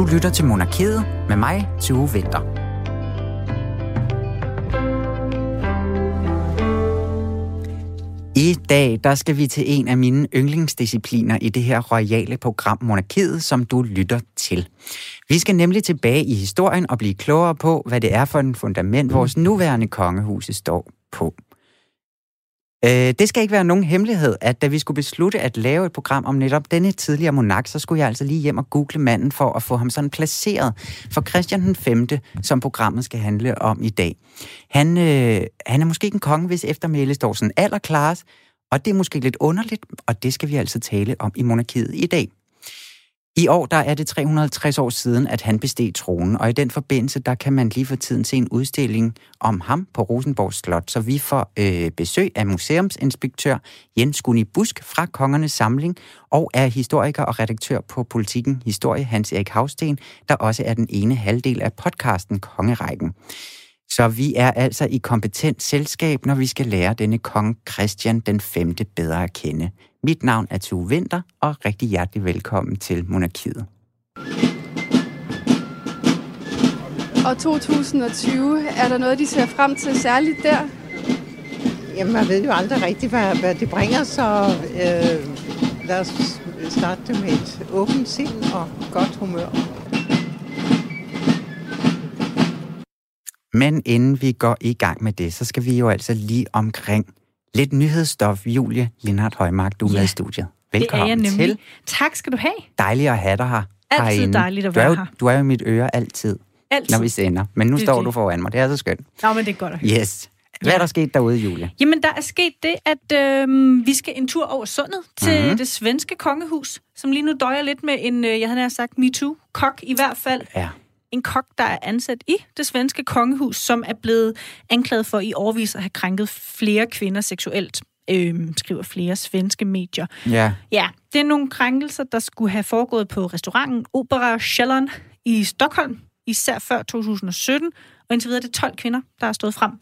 Du lytter til Monarkiet med mig, Tue Vinter. I dag der skal vi til en af mine yndlingsdiscipliner i det her royale program Monarkiet, som du lytter til. Vi skal nemlig tilbage i historien og blive klogere på, hvad det er for en fundament, vores nuværende kongehus står på. Øh, det skal ikke være nogen hemmelighed, at da vi skulle beslutte at lave et program om netop denne tidligere monark, så skulle jeg altså lige hjem og google manden for at få ham sådan placeret for Christian den 5., som programmet skal handle om i dag. Han, øh, han er måske ikke en konge, hvis eftermæle står sådan allerklarest, og det er måske lidt underligt, og det skal vi altså tale om i monarkiet i dag. I år der er det 350 år siden, at han besteg tronen, og i den forbindelse der kan man lige for tiden se en udstilling om ham på Rosenborg Slot, så vi får øh, besøg af museumsinspektør Jens Gunni Busk fra Kongernes Samling og er historiker og redaktør på Politikken Historie Hans Erik Havsten, der også er den ene halvdel af podcasten Kongerækken. Så vi er altså i kompetent selskab, når vi skal lære denne kong Christian den 5. bedre at kende. Mit navn er Tue Vinter, og rigtig hjertelig velkommen til Monarkiet. Og 2020, er der noget, de ser frem til særligt der? Jamen, man ved jo aldrig rigtigt, hvad, hvad det bringer, så øh, lad os starte det med et åbent sind og godt humør. Men inden vi går i gang med det, så skal vi jo altså lige omkring lidt nyhedsstof. Julie Lindhardt Højmark, du er Ja, med i studiet. Velkommen det er jeg nemlig. til. Tak skal du have. Dejligt at have dig her. Altid herinde. dejligt at du er være jo, her. Du er jo mit øre altid, Altid. når vi sender. Men nu Det står det. du foran mig. Det er så skønt. Nå, men det er godt at høre. Yes. Hvad er der sket derude, Julie? Jamen, der er sket det, at øh, vi skal en tur over sundet til Mhm. mm-hmm. det svenske kongehus, som lige nu døjer lidt med en, øh, jeg havde nær sagt, MeToo-kok i hvert fald. Ja. En kok, der er ansat i det svenske kongehus, som er blevet anklaget for i årvis at have krænket flere kvinder seksuelt, øh, skriver flere svenske medier. Ja. Ja, det er nogle krænkelser, der skulle have foregået på restauranten Opera Kjelleren i Stockholm, især før 2017. Og indtil videre er det 12 kvinder, der er stået frem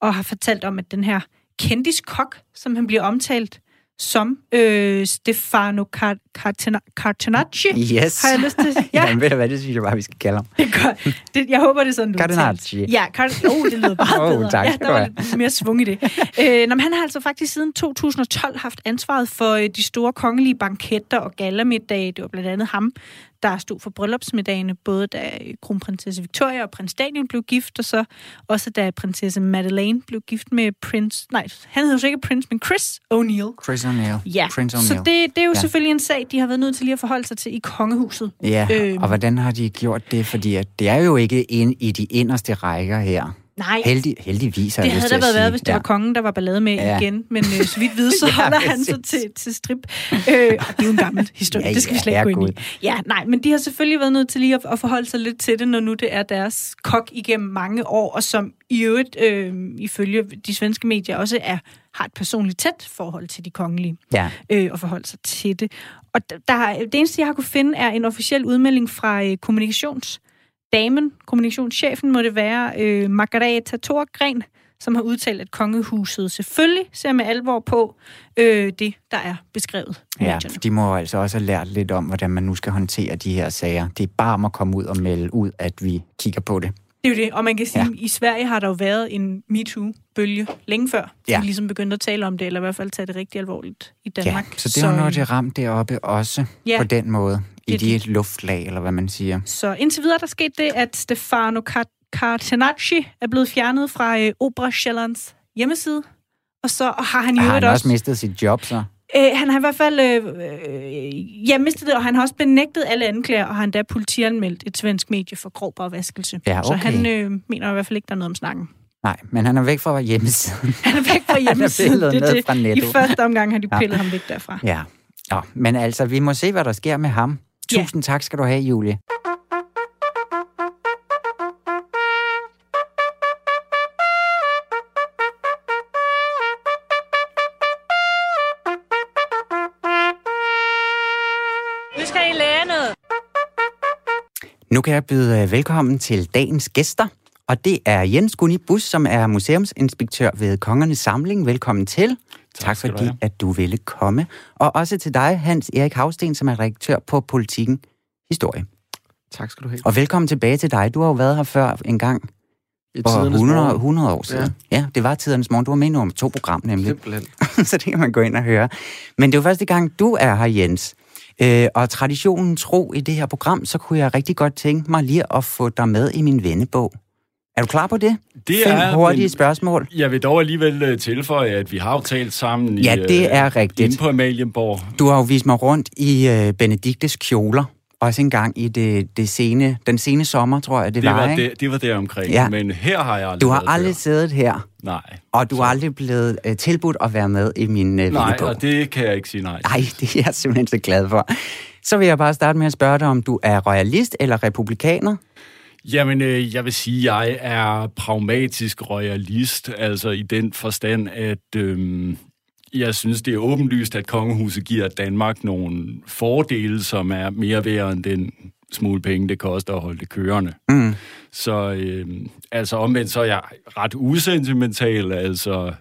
og har fortalt om, at den her kendiskok, som han bliver omtalt som øh, Stefano Car- Cartenacci, Yes. har jeg lyst til. Ja. Ja, Jamen, ved du hvad, det synes jeg bare, vi skal kalde ham. det jeg håber, det er sådan, du Cartenacci. Ja, Car- oh, det lyder meget Åh, bedre. tak ja, der var lidt mere svung i det. øh, nå, men han har altså faktisk siden 2012 haft ansvaret for øh, de store kongelige banketter og gallermiddage. Det var blandt andet ham, der stod for bryllupsmiddagene, både da kronprinsesse Victoria og prins Daniel blev gift, og så også da prinsesse Madeleine blev gift med prins... Nej, han hed jo ikke prins, men Chris O'Neill. Chris O'Neill. Ja, Prince O'Neill. så det, det er jo ja. selvfølgelig en sag, de har været nødt til lige at forholde sig til i kongehuset. Ja, Øhm. og hvordan har de gjort det? Fordi at det er jo ikke ind i de inderste rækker her. Nej, Heldig, heldigvis har Det havde da været sige. hvis det ja. var kongen, der var ballade med Ja. igen. Men øh, så vidt vidt, så Ja, holder han sig til, til strip. Øh, og det er jo en gammel historie, Ja, det skal vi ja, slet ikke gå ind i. Ja, nej, men de har selvfølgelig været nødt til lige at, at forholde sig lidt til det, når nu det er deres kok igennem mange år, og som i øvrigt, øh, ifølge de svenske medier, også er, har et personligt tæt forhold til de kongelige Ja. øh, og forholde sig til det. Og der, det eneste, jeg har kunne finde, er en officiel udmelding fra øh, kommunikationsdamen, kommunikationschefen må det være, øh, Margareta Thorgren, som har udtalt, at kongehuset selvfølgelig ser med alvor på øh, det, der er beskrevet Ja, for de må altså også have lært lidt om, hvordan man nu skal håndtere de her sager. Det er bare om at komme ud og melde ud, at vi kigger på det. Det er jo det, og man kan sige, Ja. at i Sverige har der jo været en MeToo-bølge længe før, Ja. vi ligesom begyndte at tale om det, eller i hvert fald tage det rigtig alvorligt i Danmark. Ja, så det er jo noget, det ramt deroppe også Ja. på den måde. I Det de luftlag, eller hvad man siger. Så indtil videre er der sket det, at Stefano Car- Cartenacci er blevet fjernet fra øh, Opera Sjællands hjemmeside. Og så har han jo Har han også... også mistet sit job, så? Øh, han har i hvert fald øh, øh, ja, mistet det, og han har også benægtet alle anklager, og har endda politianmeldt et svensk medie for grov bagvaskelse. Ja, Så okay. han øh, mener i hvert fald ikke, der er noget om snakken. Nej, men han er væk fra hjemmesiden. Han er væk fra hjemmesiden. det, er ned det. fra nettet. I første omgang har de Ja. pillet ham væk derfra. Ja. Nå, men altså, vi må se, hvad der sker med ham. Tusind tak skal du have, Julie. Nu skal I lære noget. Nu kan jeg byde øh, velkommen til dagens gæster. Og det er Jens Gunni Bus, som er museumsinspektør ved Kongernes Samling. Velkommen til. Tak, tak du fordi, have. at du ville komme. Og også til dig, Hans Erik Havsten, som er redaktør på Politikken Historie. Tak skal du have. Og velkommen tilbage til dig. Du har jo været her før en gang. I For tidernes 100, morgen. 100 år siden. Ja. ja, det var tidernes morgen. Du var med i nummer to program nemlig. Simpelthen. så det kan man gå ind og høre. Men det er jo første gang, du er her, Jens. Øh, og traditionen tro i det her program, så kunne jeg rigtig godt tænke mig lige at få dig med i min vennebog. Er du klar på det? Det Fem er, hurtige men spørgsmål. Jeg vil dog alligevel øh, tilføje, at vi har jo talt sammen Ja, i, det er rigtigt. inde på Amalienborg. Du har jo vist mig rundt i øh, Benediktes kjoler. Også en gang i det, det sene, den sene sommer, tror jeg, det, Det var, var, ikke? det, det var der omkring, Ja. men her har jeg aldrig Du har aldrig før. siddet her, Nej, og du er aldrig blevet øh, tilbudt at være med i min øh, nej og det kan jeg ikke sige nej. Nej, det er jeg simpelthen så glad for. Så vil jeg bare starte med at spørge dig, om du er royalist eller republikaner? Jamen, øh, jeg vil sige, at jeg er pragmatisk royalist, altså i den forstand, at øh, jeg synes, det er åbenlyst, at kongehuset giver Danmark nogle fordele, som er mere værd end den smule penge, det koster at holde det kørende. Mm. Så øh, altså omvendt, så er jeg ret usentimental, altså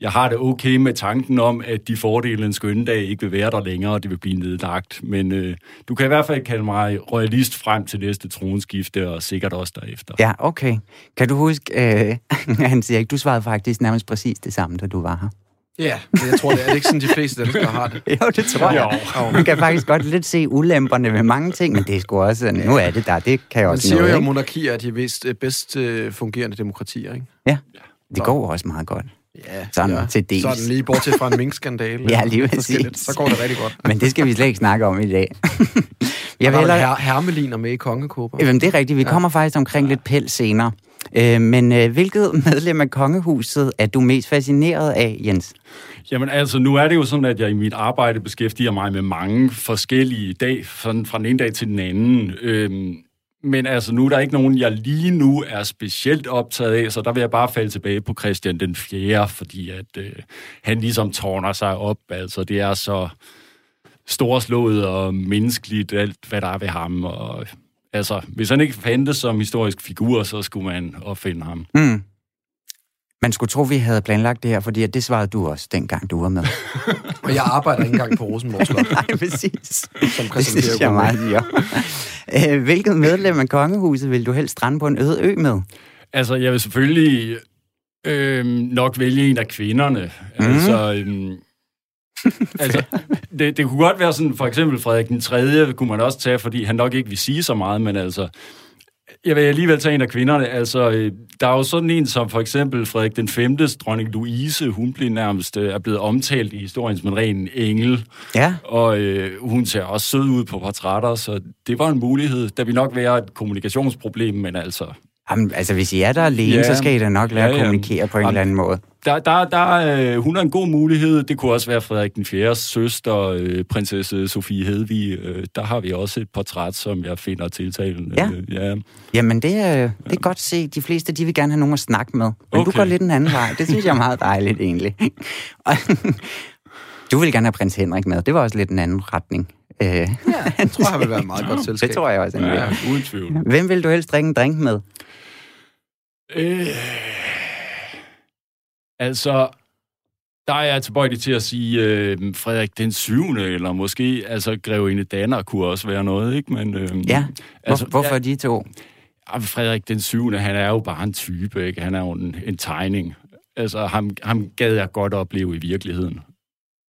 jeg har det okay med tanken om, at de fordele en skønne dag ikke vil være der længere, og det vil blive nedlagt. Men øh, du kan i hvert fald kalde mig royalist frem til næste tronskifte, og sikkert også derefter. Ja, okay. Kan du huske, øh, han siger ikke, du svarede faktisk nærmest præcis det samme, da du var her. Ja, men jeg tror, det er det er ikke sådan, de fleste danskere har det. Jo, det tror jeg. Man kan faktisk godt lidt se ulemperne ved mange ting, men det er sgu også, nu er det der, det kan jeg Man også siger jo, at monarkier er de bedst, bedst øh, fungerende demokratier, ikke? Ja, det går også meget godt. Ja, Sådan ja. til dels. Sådan lige bortset fra en minkskandale. Ja, lige præcis. Så går det rigtig godt. Men det skal vi slet ikke snakke om i dag. Jeg vil hellere... her, hermeliner med i kongekåber. Jamen, det er rigtigt. Vi kommer faktisk omkring lidt pels senere. Øh, men øh, hvilket medlem af kongehuset er du mest fascineret af, Jens? Jamen altså, nu er det jo sådan, at jeg i mit arbejde beskæftiger mig med mange forskellige dag, sådan fra den ene dag til den anden. Øhm, men altså, nu er der ikke nogen, jeg lige nu er specielt optaget af, så der vil jeg bare falde tilbage på Christian den 4., fordi at øh, han ligesom tårner sig op. Altså, det er så storslået og menneskeligt, alt hvad der er ved ham. Og, altså, hvis han ikke fandtes som historisk figur, så skulle man opfinde ham. Mm. Man skulle tro, vi havde planlagt det her, fordi at det svarede du også, dengang du var med. Og jeg arbejder ikke engang på Rosenborg Slot, Nej, præcis. som Det synes jeg meget, ja. Øh, Hvilket medlem af kongehuset vil du helst strande på en øde ø med? Altså, jeg vil selvfølgelig øh, nok vælge en af kvinderne. Mm. Altså, øh, altså det, det kunne godt være sådan, for eksempel Frederik den 3. kunne man også tage, fordi han nok ikke vil sige så meget, men altså, jeg vil alligevel tage en af kvinderne. Altså, øh, der er jo sådan en som for eksempel Frederik den 5. dronning Louise, hun blev nærmest øh, er blevet omtalt i historien som en ren engel. Ja, Og øh, hun ser også sød ud på portrætter, så det var en mulighed. Der vil nok være et kommunikationsproblem, men altså, Jamen, altså hvis I er der alene, Ja. så skal I da nok lære Ja, at ja. kommunikere på en Jamen, eller anden måde. Der, der, der, øh, hun er en god mulighed. Det kunne også være Frederik den 4. søster, øh, prinsesse Sofie Hedvig. Øh, der har vi også et portræt, som jeg finder tiltalende. Ja. Øh, ja. Jamen, det er, det er godt set. De fleste, de vil gerne have nogen at snakke med. Men okay. du går lidt en anden vej. Det synes jeg er meget dejligt, egentlig. Du vil gerne have prins Henrik med. Det var også lidt en anden retning. Øh, Ja, jeg tror, han vil være et meget godt selskab. det tror jeg også, han ja, vil. uden tvivl. Hvem vil du helst drikke en drink med? Øh, altså, der er jeg tilbøjelig til at sige øh, Frederik den 7. eller måske, altså Grevinde Danner kunne også være noget, ikke? Men, øh, Ja, Hvor, altså, hvorfor ja, de to? Ja, Frederik den 7. han er jo bare en type, ikke? Han er jo en, en tegning. Altså, ham, ham gad jeg godt opleve i virkeligheden.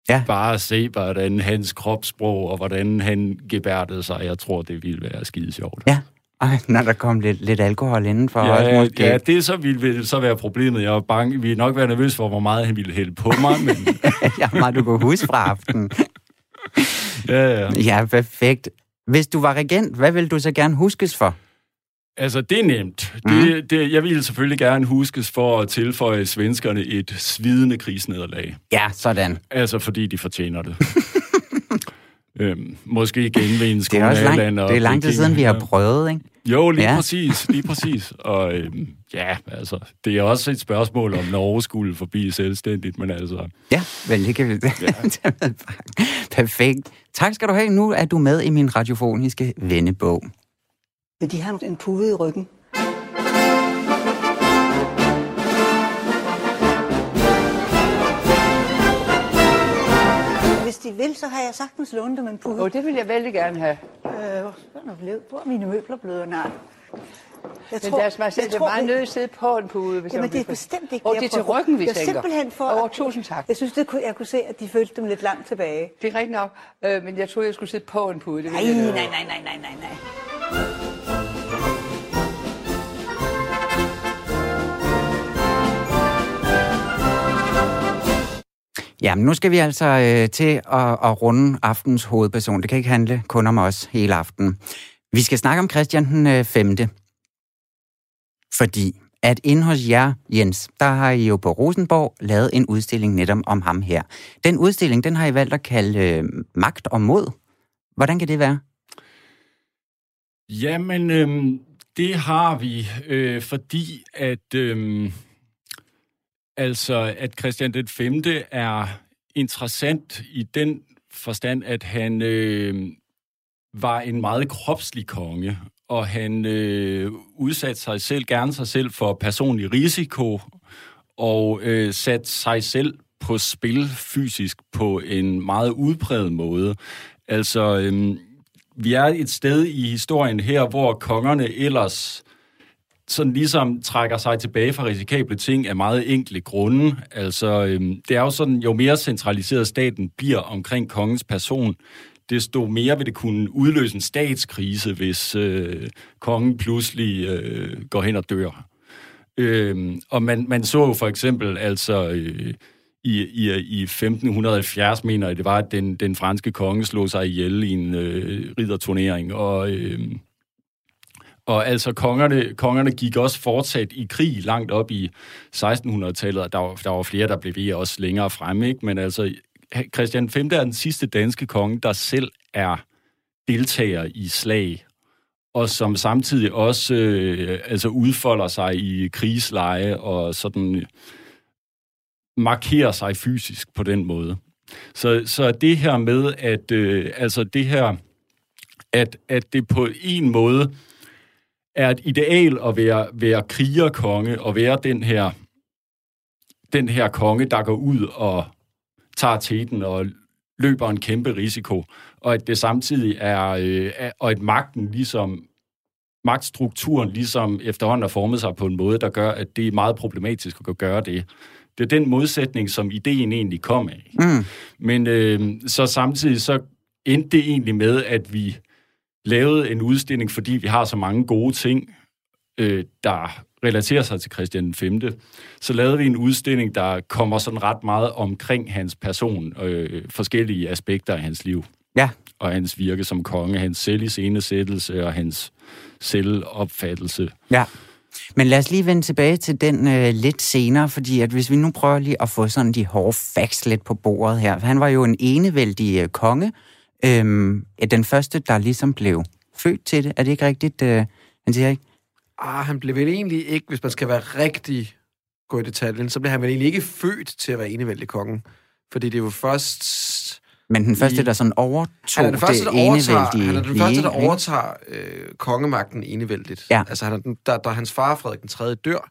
Ja. Bare se, hvordan hans kropssprog, og hvordan han gebærdede sig, jeg tror, det ville være skide sjovt. Ja, Ej, når der kom lidt, lidt alkohol indenfor ja, også Ja, måske. ja, det så ville, ville så være problemet. Jeg var bange. Vi nok være nervøs for, hvor meget han ville hælde på mig, men ja, meget du kunne huske fra aftenen. ja, ja. Ja, perfekt. Hvis du var regent, hvad vil du så gerne huskes for? Altså, det er nemt. Det, det, jeg ville selvfølgelig gerne huskes for at tilføje svenskerne et svidende krigsnederlag. Ja, sådan. Altså, fordi de fortjener det. øhm, måske genvinde Det er også lang, Skåneland og det er lang tid siden, vi har prøvet, ikke? Jo, lige Ja. ja. præcis, lige præcis. Og øhm, ja, altså, det er også et spørgsmål, om Norge skulle forbi selvstændigt, men altså... Ja, vel, det kan vi med. Perfekt. Tak skal du have. Nu er du med i min radiofoniske vennebog. Vil de have en pude i ryggen? Hvis de vil, så har jeg sagtens lånt dem en pude. Og det vil jeg vældig gerne have. Øh, hvor, er blevet? hvor er mine møbler blevet? Nej. Jeg Men deres majestæt er meget nødt til at sidde på en pude, hvis Jamen, jeg det er bestemt ikke Og jeg det er til ryggen, vi er tænker. simpelthen for... Åh, tusind tak. Jeg synes, det kunne, jeg kunne se, at de følte dem lidt langt tilbage. Det er rigtigt nok, øh, men jeg troede, jeg skulle sidde på en pude. Det Nej, jeg nej, nej, nej, nej, nej, nej. Jamen, nu skal vi altså øh, til at, at runde aftens hovedperson. Det kan ikke handle kun om os hele aften. Vi skal snakke om Christian den øh, 5. Fordi at inde hos jer, Jens, der har I jo på Rosenborg lavet en udstilling netop om ham her. Den udstilling, den har I valgt at kalde øh, Magt og Mod. Hvordan kan det være? Jamen, øh, det har vi, øh, fordi at Øh, altså at Christian den 5. er interessant i den forstand, at han øh, var en meget kropslig konge, og han øh, udsatte sig selv, gerne sig selv for personlig risiko, og øh, satte sig selv på spil fysisk på en meget udpræget måde. Altså, øh, vi er et sted i historien her, hvor kongerne ellers sådan ligesom trækker sig tilbage fra risikable ting af meget enkle grunde. Altså, øhm, det er jo sådan, jo mere centraliseret staten bliver omkring kongens person, desto mere vil det kunne udløse en statskrise, hvis øh, kongen pludselig øh, går hen og dør. Øhm, og man, man så jo for eksempel altså øh, i, i, i 1570, mener jeg, det var, at den, den franske konge slog sig ihjel i en øh, ridderturnering, og... Øh, og altså, kongerne, kongerne gik også fortsat i krig langt op i 1600-tallet, og der var, der var flere, der blev ved også længere fremme, ikke? Men altså, Christian V er den sidste danske konge, der selv er deltager i slag, og som samtidig også øh, altså udfolder sig i krigsleje og sådan øh, markerer sig fysisk på den måde. Så, så det her med, at øh, altså det her, at, at det på en måde er et ideal at være, være krigerkonge og være den her, den her konge, der går ud og tager teten og løber en kæmpe risiko, og at det samtidig er, øh, og at magten ligesom magtstrukturen ligesom efterhånden har formet sig på en måde, der gør, at det er meget problematisk at gøre det. Det er den modsætning, som ideen egentlig kom af. Mm. Men øh, så samtidig så endte det egentlig med, at vi lavede en udstilling, fordi vi har så mange gode ting, øh, der relaterer sig til Christian 5. Så lavede vi en udstilling, der kommer sådan ret meget omkring hans person, øh, forskellige aspekter af hans liv. Ja. Og hans virke som konge, hans selviscenesættelse og hans selvopfattelse. Ja. Men lad os lige vende tilbage til den øh, lidt senere, fordi at hvis vi nu prøver lige at få sådan de hårde facts lidt på bordet her. Han var jo en enevældig øh, konge. Øhm, den første, der ligesom blev født til det. Er det ikke rigtigt, øh, han siger ikke? Ah, han blev vel egentlig ikke, hvis man skal være rigtig gå i detaljen, så blev han vel egentlig ikke født til at være enevældig konge. Fordi det er jo først... Men den første, i- der sådan overtog Han er den første, der overtager, han er den første, der overtager øh, kongemagten enevældigt. Ja. Altså, han er den, der, der hans far, Frederik den 3. dør,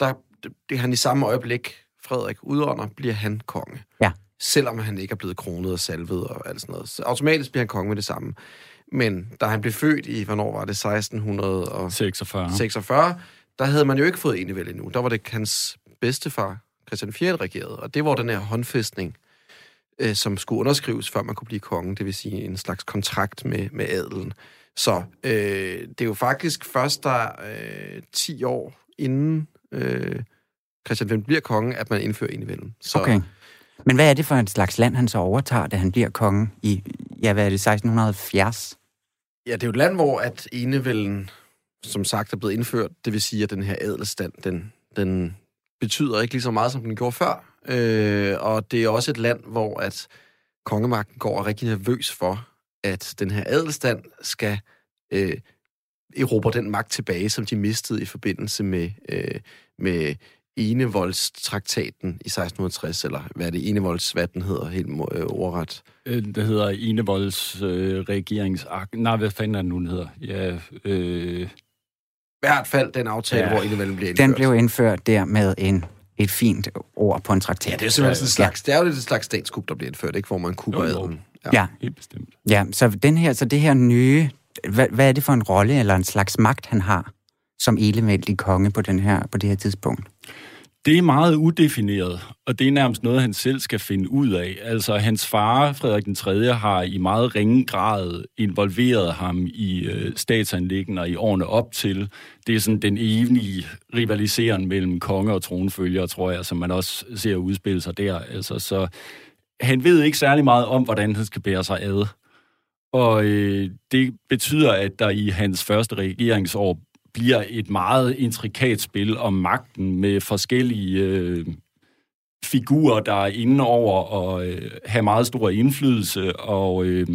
der, det, det, han i samme øjeblik, Frederik udånder, bliver han konge. Ja. Selvom han ikke er blevet kronet og salvet og alt sådan noget. Så automatisk bliver han konge med det samme. Men da han blev født i, hvornår var det, 1646, 46. der havde man jo ikke fået enevælde endnu. Der var det hans bedstefar, Christian 4. regerede, og det var den her håndfæstning, øh, som skulle underskrives, før man kunne blive konge, det vil sige en slags kontrakt med, med adelen. Så øh, det er jo faktisk først der øh, 10 år inden øh, Christian 5 bliver konge, at man indfører enevælden. Så Okay. Men hvad er det for en slags land, han så overtager, da han bliver konge i, ja, hvad er det, 1670? ja, det er jo et land, hvor at enevælden, som sagt, er blevet indført. Det vil sige, at den her adelstand, den, den betyder ikke lige så meget, som den gjorde før. Øh, og det er også et land, hvor at kongemagten går og er rigtig nervøs for, at den her adelstand skal øh, erobre den magt tilbage, som de mistede i forbindelse med, øh, med Enevoldstraktaten i 1660, eller hvad er det, Enevolds, hvad den hedder helt øh, ordret. Øh, Der hedder Enevolds øh, regeringsakt. Nej, hvad fanden er den nu, den hedder? Ja, øh, I hvert fald den aftale, Ja. ja. hvor Enevælden bliver indført. Den blev indført der med en et fint ord på en traktat. Ja, det er simpelthen sådan en slags, det er jo lidt et slags statskup, der bliver indført, ikke? Hvor man kupper Jo, jo. adelen. Ja, Helt bestemt. ja så, den her, så det her nye, hvad, hvad er det for en rolle eller en slags magt, han har som elevældig konge på, den her, på det her tidspunkt? Det er meget udefineret, og det er nærmest noget, han selv skal finde ud af. Altså, hans far, Frederik den 3., har i meget ringe grad involveret ham i øh, statsanlæggende i årene op til. Det er sådan den evige rivaliseren mellem konge og tronfølger, tror jeg, som man også ser udspille sig der. Altså, så han ved ikke særlig meget om, hvordan han skal bære sig ad. Og øh, det betyder, at der i hans første regeringsår bliver et meget intrikat spil om magten med forskellige øh, figurer, der er inde over og øh, have meget stor indflydelse. Og, øh,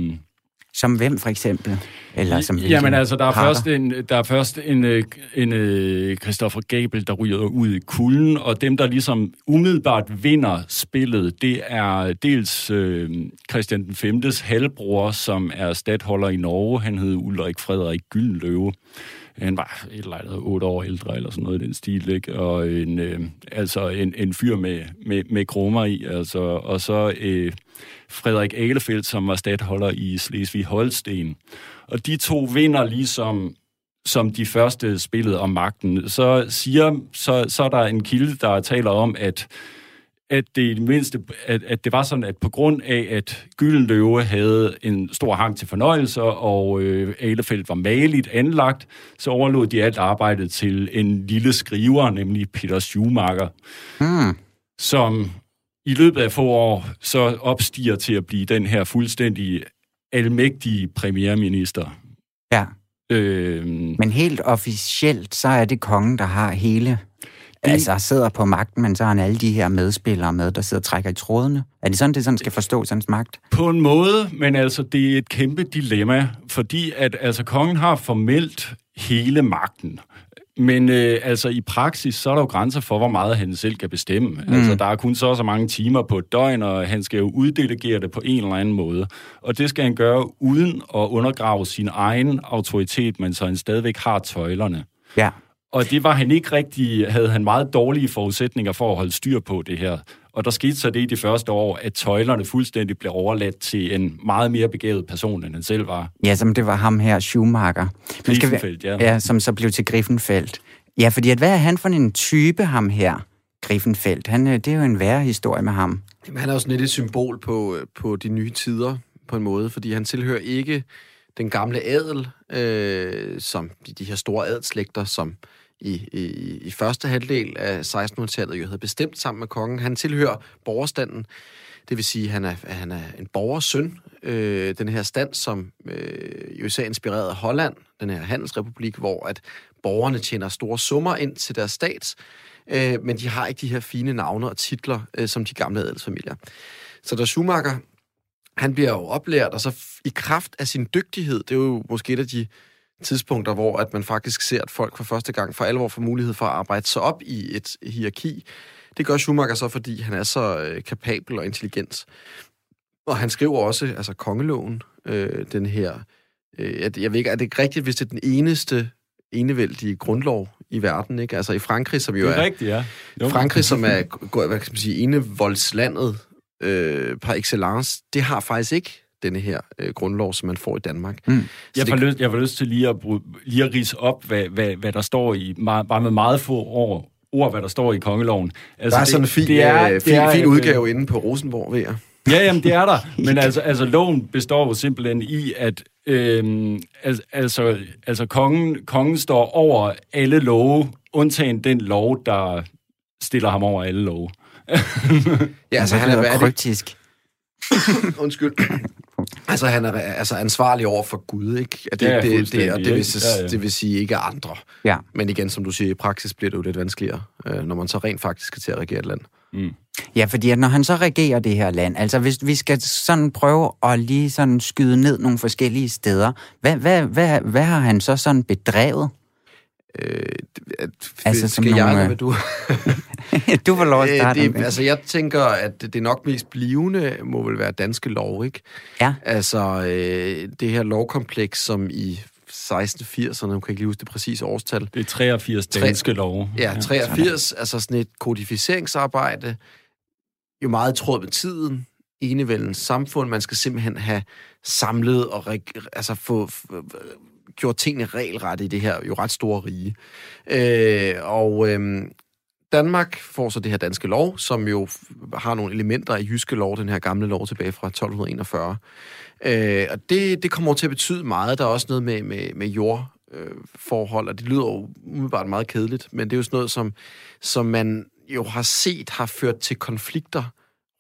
Som hvem for eksempel? Eller som Jamen altså, der er parter? først en, der er først en, øh, en øh, Christoffer Gabel, der ryger ud i kulden, og dem, der ligesom umiddelbart vinder spillet, det er dels øh, Christian den 5. halvbror, som er stadholder i Norge. Han hed Ulrik Frederik Gyldenløve. Han var et eller andet otte år ældre, eller sådan noget i den stil, ikke? Og en, øh, altså en, en fyr med, med, med kromer i, altså. Og så øh, Frederik Ahlefeldt, som var stadholder i Slesvig-Holsten. Og de to vinder ligesom som de første spillede om magten. Så, siger, så, så er der en kilde, der taler om, at at det i det mindste, at, at det var sådan, at på grund af, at Gyldenløve havde en stor hang til fornøjelser, og øh, Ahlefeldt var maligt anlagt, så overlod de alt arbejdet til en lille skriver, nemlig Peter Schumacher, Hmm. som i løbet af få år så opstiger til at blive den her fuldstændig almægtige premierminister. Ja, Øh, men helt officielt, så er det kongen, der har hele... Altså sidder på magten, men så har han alle de her medspillere med, der sidder og trækker i trådene. Er det sådan, det sådan skal forstå hans magt? På en måde, men altså, det er et kæmpe dilemma, fordi at altså, kongen har formelt hele magten. Men øh, altså i praksis, så er der jo grænser for, hvor meget han selv kan bestemme. Mm. Altså, der er kun så og så mange timer på et døgn, og han skal jo uddelegere det på en eller anden måde. Og det skal han gøre uden at undergrave sin egen autoritet, men så han stadigvæk har tøjlerne. Ja. Og det var han ikke rigtig, havde han meget dårlige forudsætninger for at holde styr på det her. Og der skete så det i de første år, at tøjlerne fuldstændig blev overladt til en meget mere begavet person, end han selv var. Ja, som det var ham her, Schumacher. Men skal vi- ja. Ja, som så blev til Griffenfeldt. Ja, fordi at, hvad er han for en type, ham her, Griffenfeldt? Han, øh, det er jo en værre historie med ham. Jamen, han er sådan lidt et symbol på, øh, på de nye tider, på en måde, fordi han tilhører ikke den gamle adel, øh, som de, de her store adelslægter, som i, i, i første halvdel af 1600-tallet jo havde bestemt sammen med kongen. Han tilhører borgerstanden, det vil sige, at han er, at han er en borgersøn. Øh, den her stand, som øh, jo især Holland, den her handelsrepublik, hvor at borgerne tjener store summer ind til deres stat, øh, men de har ikke de her fine navne og titler, øh, som de gamle adelsfamilier. Så der Schumacher, han bliver jo oplært, og så i kraft af sin dygtighed, det er jo måske et af de tidspunkter, hvor at man faktisk ser, at folk for første gang for alvor får mulighed for at arbejde sig op i et hierarki. Det gør Schumacher så, fordi han er så øh, kapabel og intelligent. Og han skriver også, altså kongeloven, øh, den her, øh, at- jeg ved ikke, er det ikke rigtigt, hvis det er den eneste enevældige grundlov i verden, ikke? Altså i Frankrig, som jo Det er er, rigtigt, ja. Jo. Frankrig, som er, hvad kan man sige, enevoldslandet øh, par excellence, det har faktisk ikke denne her øh, grundlov, som man får i Danmark. Mm. Så Jeg det- får, lyst, jeg får lyst til lige at, bruge, lige at rise op, hvad, hvad, hvad der står i, bare med meget få ord, ord, hvad der står i kongeloven. Altså, Der er sådan en fin, det er, øh, det fin, er, fin øh, udgave inde på Rosenborg, ved jeg. Ja, jamen, det er der. Men altså, altså loven består jo simpelthen i, at øhm, al- altså, altså kongen, kongen står over alle love, undtagen den lov, der stiller ham over alle love. Ja, altså han det er, er det, kryptisk. undskyld. Altså, han er altså ansvarlig over for Gud, ikke? At det, Ja, det, det, og det, vil, Ja, ja. det vil sige ikke andre. Ja. Men igen, som du siger, i praksis bliver det jo lidt vanskeligere, øh, når man så rent faktisk skal til at regere et land. Ja, fordi at når han så regerer det her land, altså hvis vi skal sådan prøve at lige sådan skyde ned nogle forskellige steder, hvad, hvad, hvad, hvad har han så sådan bedrevet? Øh, at, Altså, som skal jeg, nogle, eller øh, du? du får lov at Øh, starte. det, altså, jeg tænker, at det nok mest blivende må vel være danske lov, ikke? Ja. Altså, øh, det her lovkompleks, som i 1680'erne, nu kan jeg ikke lige huske det præcise årstal. Det er 83 danske lov. Ja, 83, altså sådan et kodificeringsarbejde, jo meget i tråd med tiden, enevældens samfund. Man skal simpelthen have samlet og altså få gjort tingene regelret i det her jo ret store rige. Øh, og øh, Danmark får så det her danske lov, som jo har nogle elementer af jyske lov, den her gamle lov tilbage fra 1241. Øh, og det, det kommer til at betyde meget. Der er også noget med, med, med jord øh, forhold, og det lyder jo umiddelbart meget kedeligt, men det er jo sådan noget, som, som man jo har set har ført til konflikter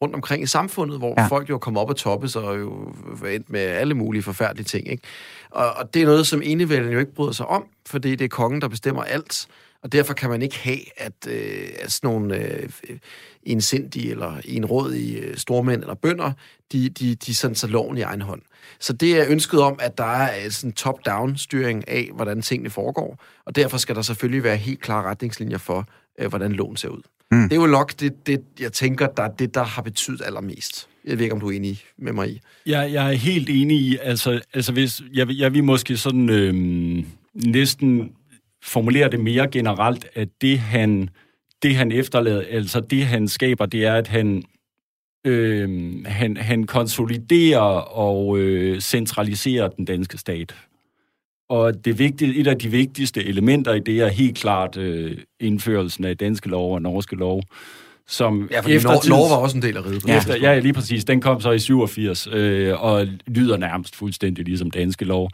rundt omkring i samfundet, hvor Ja. folk jo kommet op og toppes og jo endt med alle mulige forfærdelige ting. Ikke? Og, og det er noget, som enevælden jo ikke bryder sig om, fordi det er kongen, der bestemmer alt. Og derfor kan man ikke have, at, øh, at sådan nogle øh, ensindige eller enrådige øh, stormænd eller bønder, de, de, de sådan tager loven i egen hånd. Så det er ønsket om, at der er øh, sådan top-down styring af, hvordan tingene foregår. Og derfor skal der selvfølgelig være helt klare retningslinjer for, øh, hvordan loven ser ud. Mm. Det er jo nok det, det, jeg tænker, der er det, der har betydet allermest. Jeg ved ikke, om du er enig med mig i. Jeg, jeg er helt enig i, altså, altså hvis, jeg, jeg vil måske sådan øhm, næsten formulere det mere generelt, at det han, det han efterlader, altså det han skaber, det er, at han, øhm, han, han konsoliderer og øh, centraliserer den danske stat. Og det vigtige, et af de vigtigste elementer i det er helt klart øh, indførelsen af danske lov og norske lov, som Ja, fordi eftertids- Norge var også en del af riget. Ja, efter, ja, lige præcis. Den kom så i 87, øh, og lyder nærmest fuldstændig ligesom danske lov.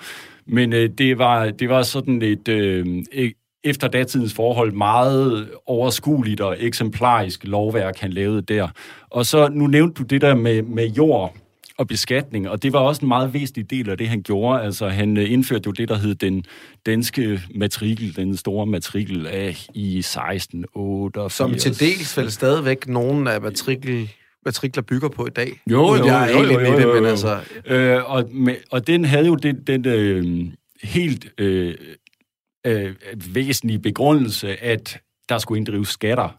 Men øh, det, var, det var sådan et, øh, e- efter datidens forhold, meget overskueligt og eksemplarisk lovværk, han lavede der. Og så, nu nævnte du det der med, med jord og beskatning, og det var også en meget væsentlig del af det, han gjorde. Altså, han øh, indførte jo det, der hed den danske matrikel, den store matrikel af i 1688. Som til dels vel stadigvæk nogen af matrikel, matrikler bygger på i dag. Jo, jo, jeg er jo, jo, jo, det, jo, men jo. altså... Øh, og, med, og den havde jo den, den øh, helt øh, øh, væsentlige begrundelse, at der skulle inddrives skatter.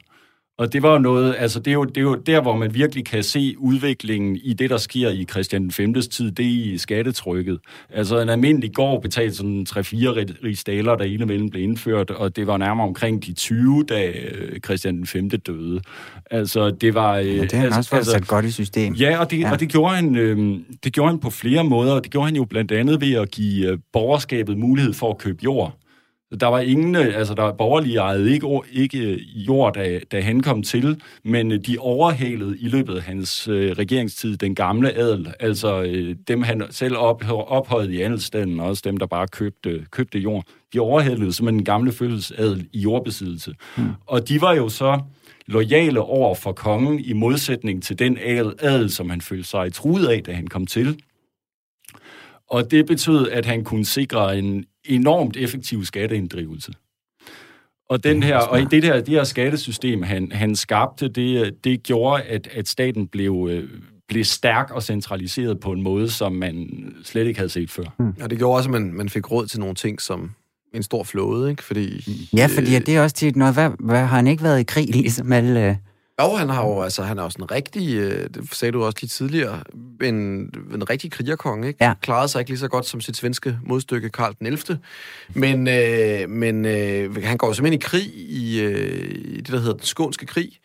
Og det var jo noget, altså det er jo, det er jo der, hvor man virkelig kan se udviklingen i det, der sker i Christian V's tid, det er i skattetrykket. Altså en almindelig gård betalte sådan 3-4 rigsdaler, da enevælden blev indført, og det var nærmere omkring de 20, da øh, Christian V døde. Altså det var... Øh, Ja, det har altså, også fået sat godt i system. Ja, og det, Ja. og det, gjorde han, øh, det gjorde han på flere måder. og Det gjorde han jo blandt andet ved at give øh, borgerskabet mulighed for at købe jord. Der var ingen, øh, altså der borgerlige ejede ikke, ikke øh, jord, da, da han kom til, men øh, de overhalede i løbet af hans øh, regeringstid den gamle adel, altså øh, dem han selv op, ophøjede i andelstanden, også dem, der bare købte, købte jord. De overhalede simpelthen den gamle fødselsadel i jordbesiddelse. Mm. Og de var jo så lojale over for kongen i modsætning til den adel, adel som han følte sig truet af, da han kom til. Og det betød, at han kunne sikre en enormt effektiv skatteinddrivelse. Og, den her, og i det her, det her skattesystem, han, han skabte, det, det gjorde, at, at staten blev, øh, blev stærk og centraliseret på en måde, som man slet ikke havde set før. Og det gjorde også, at man, man fik råd til nogle ting som en stor flåde, ikke? Fordi... Ja, fordi at det er også tit noget, hvad, hvad, har han ikke været i krig, ligesom alle... Jo, han har jo, altså, han er også en rigtig, øh, det sagde du også lige tidligere, en, en rigtig krigerkonge, ikke? Ja. Klarede sig ikke lige så godt som sit svenske modstykke, Karl den 11. Men, øh, men øh, han går simpelthen i krig i, øh, i det, der hedder den skånske krig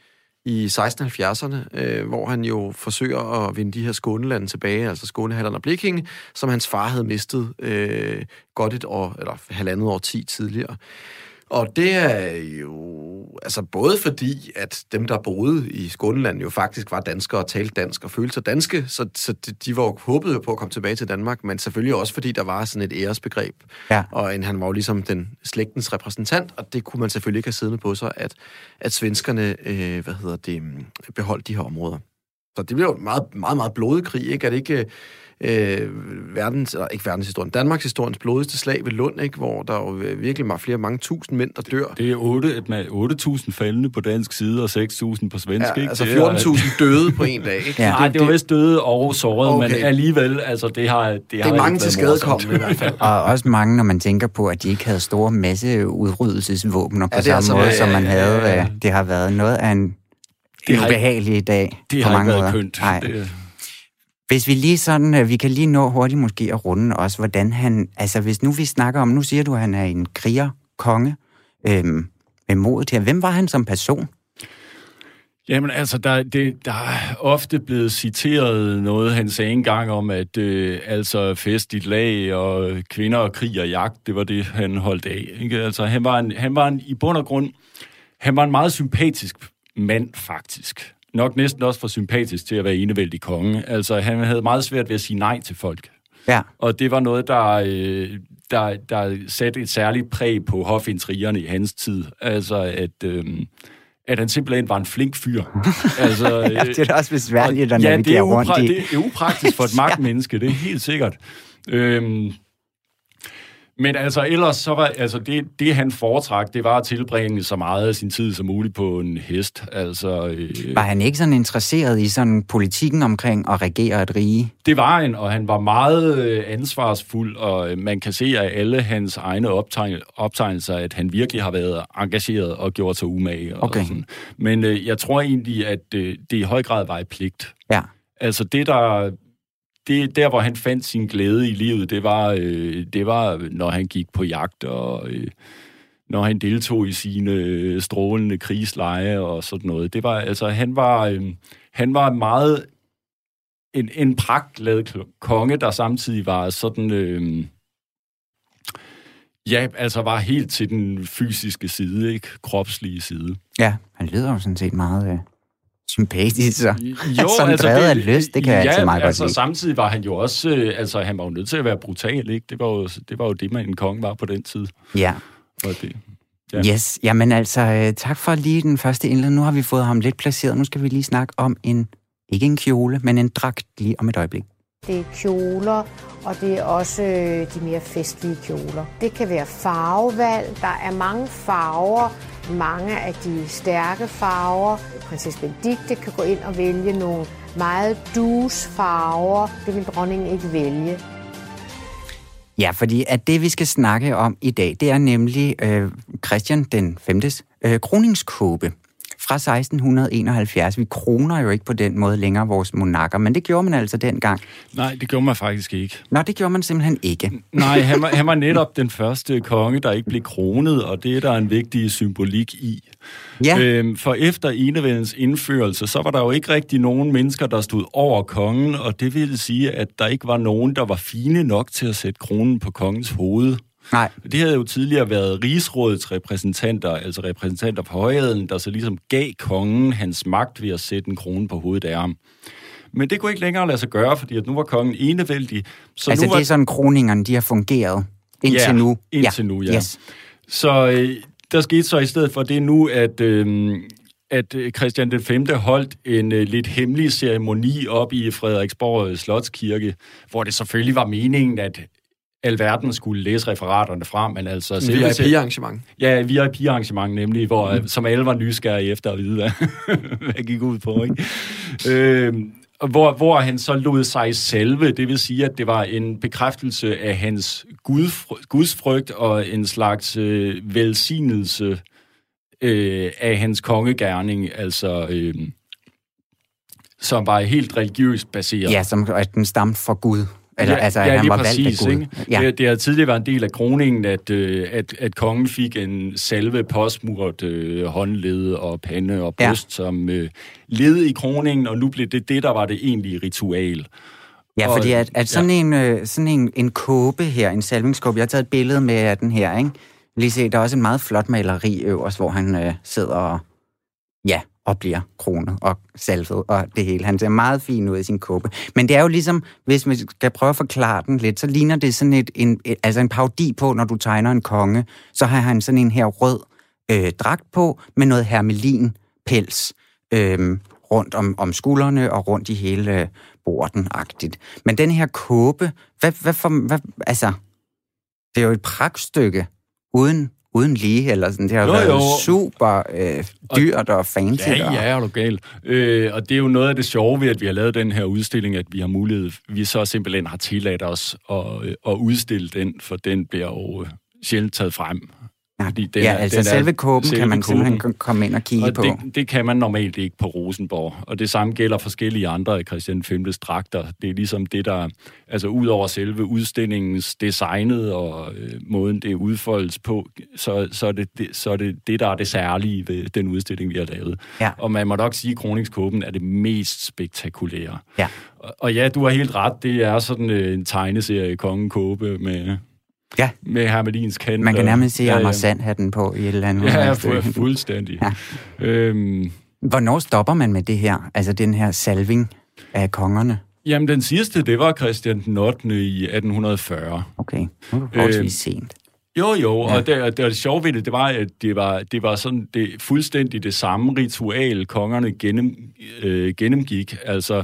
i 1670'erne, øh, hvor han jo forsøger at vinde de her Skånelande tilbage, altså Skånehalland og Blekinge, som hans far havde mistet øh, godt et år, eller halvandet år ti tidligere. Og det er jo altså både fordi, at dem, der boede i Skåneland, jo faktisk var danskere og talte dansk og følte sig danske, så, så de, de var jo håbede jo på at komme tilbage til Danmark, men selvfølgelig også fordi, der var sådan et æresbegreb. Ja. Og en, han var jo ligesom den slægtens repræsentant, og det kunne man selvfølgelig ikke have siddende på sig, at, at svenskerne øh, hvad hedder det, beholdt de her områder. Så det blev jo en meget, meget, meget blodig krig, ikke? Er det ikke øh, verdens, eller ikke verdenshistorien, Danmarks historiens blodigste slag ved Lund, ikke? Hvor der jo virkelig var flere mange tusind mænd, der dør. Det er 8 med 8.000 faldende på dansk side og 6.000 på svensk, Ja, ikke? altså Det er- 14.000 døde på en dag, ikke? Ja. Nej, det var vist døde og såret, okay. Men alligevel, altså det har det, Det har er mange ikke til skadekommende i hvert fald. Og også mange, når man tænker på, at de ikke havde store masseudryddelsesvåbner på Ja, samme altså- måde, ja, som man ja, havde. ja, ja. øh, Det har været noget af en, Det har ubehagelig dag Det på har mange ikke været måder. kønt. Nej. Det, hvis vi lige sådan, øh, vi kan lige nå hurtigt måske at runde også, hvordan han, altså hvis nu vi snakker om, nu siger du, at han er en kriger, konge, øhm, med mod til, Hvem var han som person? Jamen altså, der, det, der er ofte blevet citeret noget, han sagde engang om, at øh, altså fest i lag og kvinder og krig og jagt, det var det, han holdt af. Ikke? Altså, han var, en, han var en, i bund og grund, han var en meget sympatisk mand, faktisk. Nok næsten også for sympatisk til at være enevældig konge. Altså, han havde meget svært ved at sige nej til folk. Ja. Og det var noget, der, øh, der, der satte et særligt præg på hofintrigerne i hans tid. Altså, at... Øh, at han simpelthen var en flink fyr. altså, ja, det er da også besværligt at ja, navigere det er rundt i. Det er upraktisk for et magtmenneske, det er helt sikkert. Øhm, men altså, ellers så var, altså det, det han foretrak, det var at tilbringe så meget af sin tid som muligt på en hest. Altså, øh, var han ikke sådan interesseret i sådan politikken omkring at regere et rige? Det var han, og han var meget øh, ansvarsfuld, og øh, man kan se af alle hans egne optegn, optegnelser, at han virkelig har været engageret og gjort sig umage. Og okay. sådan. Men øh, jeg tror egentlig, at øh, det i høj grad var et pligt. Ja. Altså det, der det, der, hvor han fandt sin glæde i livet, det var, øh, det var når han gik på jagt, og øh, når han deltog i sine øh, strålende krigsleje og sådan noget. Det var, altså, han var, øh, han var meget en, en pragtglad konge, der samtidig var sådan... Øh, Ja, altså var helt til den fysiske side, ikke? Kropslige side. Ja, han leder jo sådan set meget... Øh sympatisk, så jo, sådan altså, drevet det, af lyst, det kan ja, jeg altid meget altså, godt lide. samtidig var han jo også, øh, altså han var jo nødt til at være brutal, ikke? Det var jo det, var jo det man en konge var på den tid. Ja. Og det, ja. Yes, jamen altså, øh, tak for lige den første indled. Nu har vi fået ham lidt placeret. Nu skal vi lige snakke om en, ikke en kjole, men en dragt lige om et øjeblik. Det er kjoler, og det er også øh, de mere festlige kjoler. Det kan være farvevalg. Der er mange farver, mange af de stærke farver. Prinsesse Benedikte kan gå ind og vælge nogle meget dus farver. Det vil dronningen ikke vælge. Ja, fordi at det, vi skal snakke om i dag, det er nemlig øh, Christian den 5. Øh, kroningskåbe fra 1671. Vi kroner jo ikke på den måde længere vores monarker, men det gjorde man altså dengang. Nej, det gjorde man faktisk ikke. Nå, det gjorde man simpelthen ikke. Nej, han var, han var netop den første konge, der ikke blev kronet, og det er der en vigtig symbolik i. Ja. Øhm, for efter enevældens indførelse, så var der jo ikke rigtig nogen mennesker, der stod over kongen, og det ville sige, at der ikke var nogen, der var fine nok til at sætte kronen på kongens hoved. Nej. Det havde jo tidligere været rigsrådets repræsentanter, altså repræsentanter for højheden, der så ligesom gav kongen hans magt ved at sætte en krone på hovedet af ham. Men det kunne ikke længere lade sig gøre, fordi at nu var kongen enevældig. Så altså nu var... det er sådan, kroningerne de har fungeret indtil ja, nu? indtil ja. nu, ja. Yes. Så øh, der skete så i stedet for det nu, at... Øh, at Christian den 5. holdt en uh, lidt hemmelig ceremoni op i Frederiksborg Slotskirke, hvor det selvfølgelig var meningen, at alverden skulle læse referaterne frem, men altså... VIP-arrangement. Ja, VIP-arrangement nemlig, hvor, mm. som alle var nysgerrige efter at vide, hvad, hvad gik ud på, ikke? øh, hvor, hvor han så lod sig selve, det vil sige, at det var en bekræftelse af hans gudfry, gudsfrygt og en slags øh, velsignelse øh, af hans kongegærning, altså... Øh, som var helt religiøst baseret. Ja, som at den stamte fra Gud. Eller, ja, altså, ja, han var præcis, valgt. Ikke? Ja. Det, det har tidligere været en del af kroningen, at, øh, at, at kongen fik en salve påsmurt øh, håndled og pande og bryst ja. som øh, led i kroningen, og nu blev det det, der var det egentlige ritual. Ja, fordi at, at sådan, ja. en, øh, sådan en, en kåbe her, en salvingskåbe, jeg har taget et billede med af den her, ikke? Lige se, der er også en meget flot maleri øverst, hvor han øh, sidder og, ja, og bliver kronet og salvet og det hele. Han ser meget fin ud i sin kåbe. Men det er jo ligesom, hvis man skal prøve at forklare den lidt, så ligner det sådan et, en, et, altså en parodi på, når du tegner en konge, så har han sådan en her rød øh, dragt på med noget hermelin pels øh, rundt om, om skuldrene og rundt i hele øh, borden-agtigt. Men den her kåbe, hvad, hvad, for, hvad, altså, det er jo et pragtstykke uden uden lige, eller sådan. Det har jo, været jo. super øh, dyrt og fancy. Ja, ja, er du gal. Øh, og det er jo noget af det sjove ved, at vi har lavet den her udstilling, at vi har mulighed, vi så simpelthen har tilladt os at, øh, at udstille den, for den bliver jo sjældent taget frem. Fordi den ja er- altså den er- selve kåben selve kan man kåben. simpelthen komme ind og kigge Og på. det, det kan man normalt ikke på Rosenborg. Og det samme gælder forskellige andre af Christian V's dragter. Det er ligesom det, der... Altså, ud over selve udstillingens designet og øh, måden, det udfoldes på, så, så, er det, det, så er det det, der er det særlige ved den udstilling, vi har lavet. Ja. Og man må nok sige, at Kroningskåben er det mest spektakulære. Ja. Og, og ja, du har helt ret. Det er sådan øh, en tegneserie, Kongen Kåbe, med, Ja. med hermelins kant. Man kan nærmest se Ja, ja. Anders Sand hatten på i et eller andet. Ja, fu- fuldstændig. Ja. Øhm, Hvornår stopper man med det her? Altså den her salving af kongerne? Jamen, den sidste, det var Christian den 8. i 1840. Okay, nu er det Øhm, sent. Jo, jo, ja. og det, det, det sjove ved det, det var, at det var, det var sådan det, fuldstændig det samme ritual, kongerne gennem, øh, gennemgik. Altså,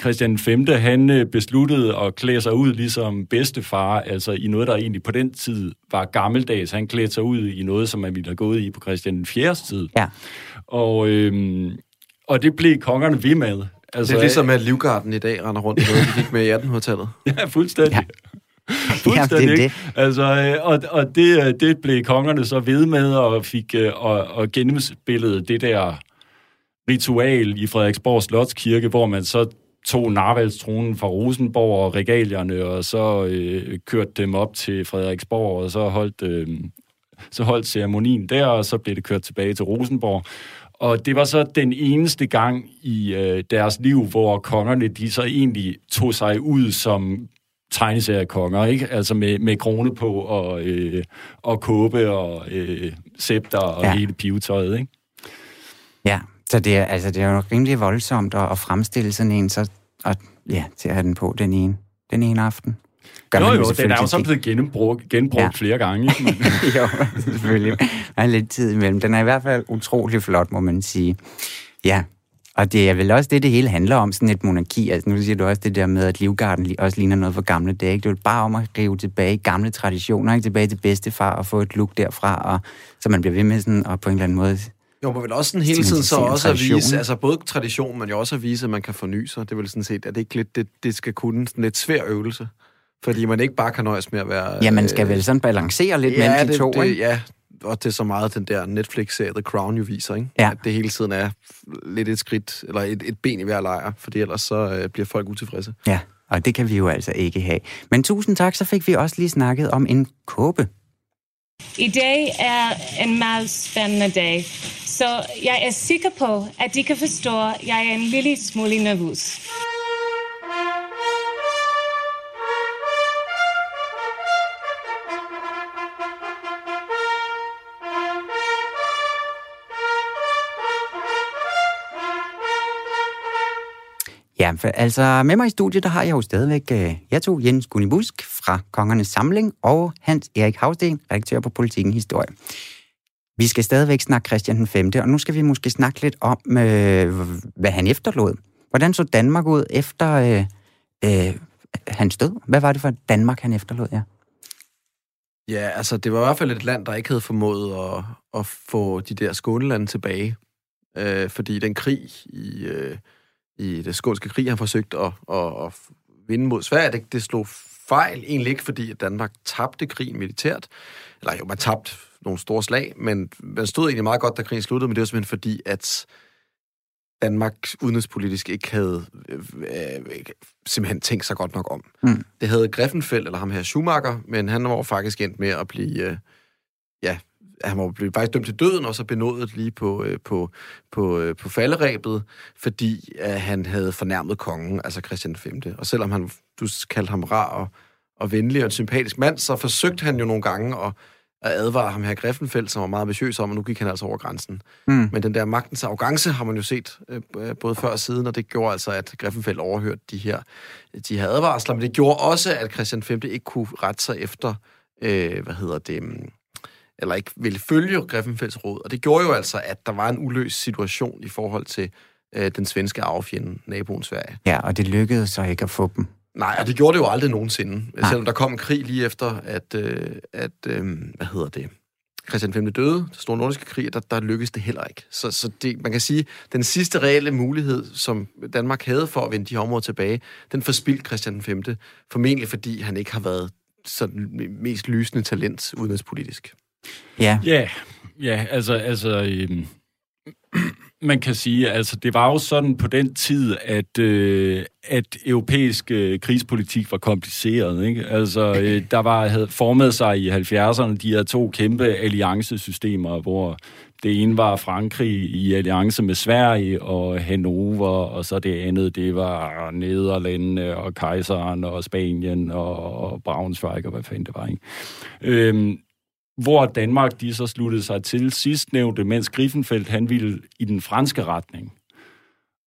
Christian V, han øh, besluttede at klæde sig ud ligesom bedstefar, altså i noget, der egentlig på den tid var gammeldags. Han klædte sig ud i noget, som man ville have gået i på Christian IV's tid. Ja. Og, øhm, og det blev kongerne ved med. Altså, Det er ligesom, at Livgarden i dag render rundt noget, de gik med i 1800-tallet. Ja, fuldstændig. Ja. Ja. Ja, Fuldstændig, det ikke? Altså, øh, og, og det, øh, det blev kongerne så ved med, og fik øh, og, og gennemspillet det der ritual i Frederiksborg Slotskirke, hvor man så tog narvaldstronen fra Rosenborg og regalierne, og så øh, kørte dem op til Frederiksborg, og så holdt, øh, så holdt ceremonien der, og så blev det kørt tilbage til Rosenborg. Og det var så den eneste gang i øh, deres liv, hvor kongerne de så egentlig tog sig ud som tegneseriekonger, ikke? Altså med, med krone på og, øh, og kåbe og øh, scepter og ja. hele pivetøjet, ikke? Ja, så det er, altså, det er jo rimelig voldsomt at, at fremstille sådan en, så, og, ja, til at have den på den ene, den ene aften. Gør jo, man jo, den er jo så blevet genbrugt, genbrugt Ja. flere gange, ikke? Men, jo, selvfølgelig. Der er lidt tid imellem. Den er i hvert fald utrolig flot, må man sige. Ja, og det er vel også det, det hele handler om, sådan et monarki. Altså nu siger du også det der med, at Livgarden li- også ligner noget for gamle dage. ikke? Det er jo bare om at rive tilbage i gamle traditioner, ikke tilbage til bedstefar og få et look derfra, og så man bliver ved med sådan, og på en eller anden måde... Jo, men vel også sådan hele tiden så også at vise, altså både tradition, men jo også at vise, at man kan forny sig. Det er vel sådan set, at det ikke lidt, det, det skal kunne sådan lidt svær øvelse. Fordi man ikke bare kan nøjes med at være... Ja, man skal øh, vel sådan balancere lidt ja, mellem de det, to, det, ikke? Ja, og det er så meget den der Netflix-serie The Crown jo viser, ikke? Ja. At det hele tiden er lidt et skridt, eller et, et ben i hver lejr, fordi ellers så øh, bliver folk utilfredse. Ja, og det kan vi jo altså ikke have. Men tusind tak, så fik vi også lige snakket om en kåbe. I dag er en meget spændende dag, så jeg er sikker på, at de kan forstå, at jeg er en lille smule nervøs. Ja, for, altså med mig i studiet, der har jeg jo stadigvæk øh, jeg to, Jens Gunibusk fra Kongernes Samling og Hans Erik Havsten, redaktør på Politikken Historie. Vi skal stadigvæk snakke Christian den 5., og nu skal vi måske snakke lidt om, øh, hvad han efterlod. Hvordan så Danmark ud efter øh, øh, hans død? Hvad var det for et Danmark, han efterlod, ja? Ja, altså det var i hvert fald et land, der ikke havde formået at, at få de der skånelande tilbage. Øh, fordi den krig i, øh, i det skånske krig, han forsøgte at, at, at vinde mod Sverige, det, det slog fejl. Egentlig ikke, fordi at Danmark tabte krigen militært. Eller jo, man tabte nogle store slag, men man stod egentlig meget godt, da krigen sluttede, men det var simpelthen fordi, at Danmark udenrigspolitisk ikke havde øh, øh, simpelthen tænkt sig godt nok om. Mm. Det havde Greffenfeldt, eller ham her Schumacher, men han var faktisk endt med at blive, øh, ja, han var blevet faktisk dømt til døden, og så benådet lige på, øh, på, på, øh, på falderæbet, fordi øh, han havde fornærmet kongen, altså Christian V. Og selvom han, du kaldte ham rar og, og venlig og en sympatisk mand, så forsøgte han jo nogle gange at, at advare ham her Greffenfeldt, som var meget ambitiøs om, og nu gik han altså over grænsen. Mm. Men den der magtens arrogance har man jo set øh, både før og siden, og det gjorde altså, at Greffenfeldt overhørte de her, de her advarsler, men det gjorde også, at Christian V ikke kunne rette sig efter, øh, hvad hedder det, mm, eller ikke ville følge Greffenfelds råd. Og det gjorde jo altså, at der var en uløst situation i forhold til øh, den svenske arvefjende, naboen Sverige. Ja, og det lykkedes så ikke at få dem. Nej, og det gjorde det jo aldrig nogensinde. Nej. Selvom der kom en krig lige efter, at, øh, at øh, hvad hedder det, Christian V døde, den store nordiske krig, der, der lykkedes det heller ikke. Så, så det, man kan sige, den sidste reelle mulighed, som Danmark havde for at vende de her områder tilbage, den forspildte Christian V, formentlig fordi han ikke har været sådan mest lysende talent udenrigspolitisk. Ja. Ja, ja altså, altså øhm, man kan sige, altså det var jo sådan på den tid, at, øh, at europæisk øh, krigspolitik var kompliceret. Ikke? Altså, øh, der var, havde formet sig i 70'erne de her to kæmpe alliancesystemer, hvor det ene var Frankrig i alliance med Sverige og Hannover, og så det andet, det var Nederlandene og Kejseren og Spanien og, og Braunschweig og hvad fanden det var. Ikke? Øhm, hvor Danmark de så sluttede sig til sidstnævnte, mens Griffenfeldt han ville i den franske retning.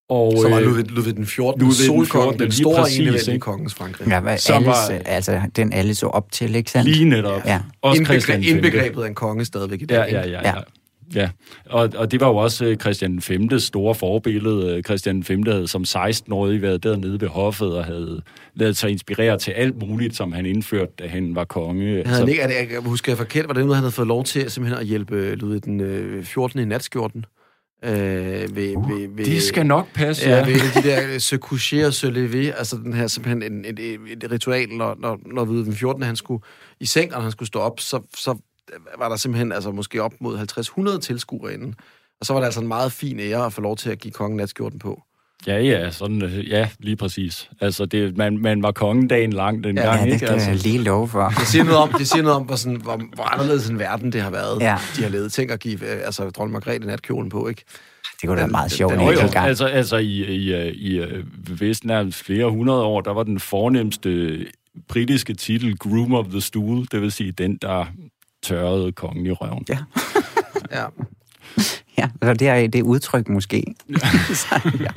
Og, så var øh, Ludvig, Ludvig den 14. Ludvig den solkongen, 14., den store præcis, enevældige kongens Frankrig. Ja, hvad Som alles, var- altså, den alle så op til, ikke sandt? Lige netop. Ja. Også Indbegre- indbegrebet af en konge stadigvæk i dag. Ja, ja, ikke? ja. ja. Ja, og, og det var jo også øh, Christian V's store forbillede. Øh, Christian V havde som 16-årig været dernede ved hoffet og havde lavet sig inspirere til alt muligt, som han indførte, da han var konge. Havde han ikke, er det, jeg husker jeg forkert, var det noget, han havde fået lov til simpelthen at hjælpe Ludvig den øh, 14. i natskjorten? Øh, ved, ved, ved, det skal nok passe, ja. ja. ved de der se coucher og se lever, altså den her simpelthen en, et, et, et ritual, når, når, når Ludvig den 14. han skulle i seng, og han skulle stå op, så, så var der simpelthen altså måske op mod 50-100 tilskuere inden. Og så var det altså en meget fin ære at få lov til at give kongen natskjorten på. Ja, ja, sådan, øh, ja, lige præcis. Altså, det, man, man var kongedagen lang den Ja, gang, Ja, det ikke? kan Altså, jeg lige love for. Det siger noget om, det siger noget om hvor, sådan, hvor, hvor anderledes en verden det har været. Ja. De har levet ting at give øh, altså, dronning Margrethe natkjolen på, ikke? Det kunne da være meget sjovt Den- en den- enkelt gang. altså, altså i, i, øh, i, i vist nærmest flere hundrede år, der var den fornemmeste britiske titel Groom of the Stool, det vil sige den, der tørrede kongen i røven. Ja. Ja. Ja, så det er det udtryk måske. så, ja.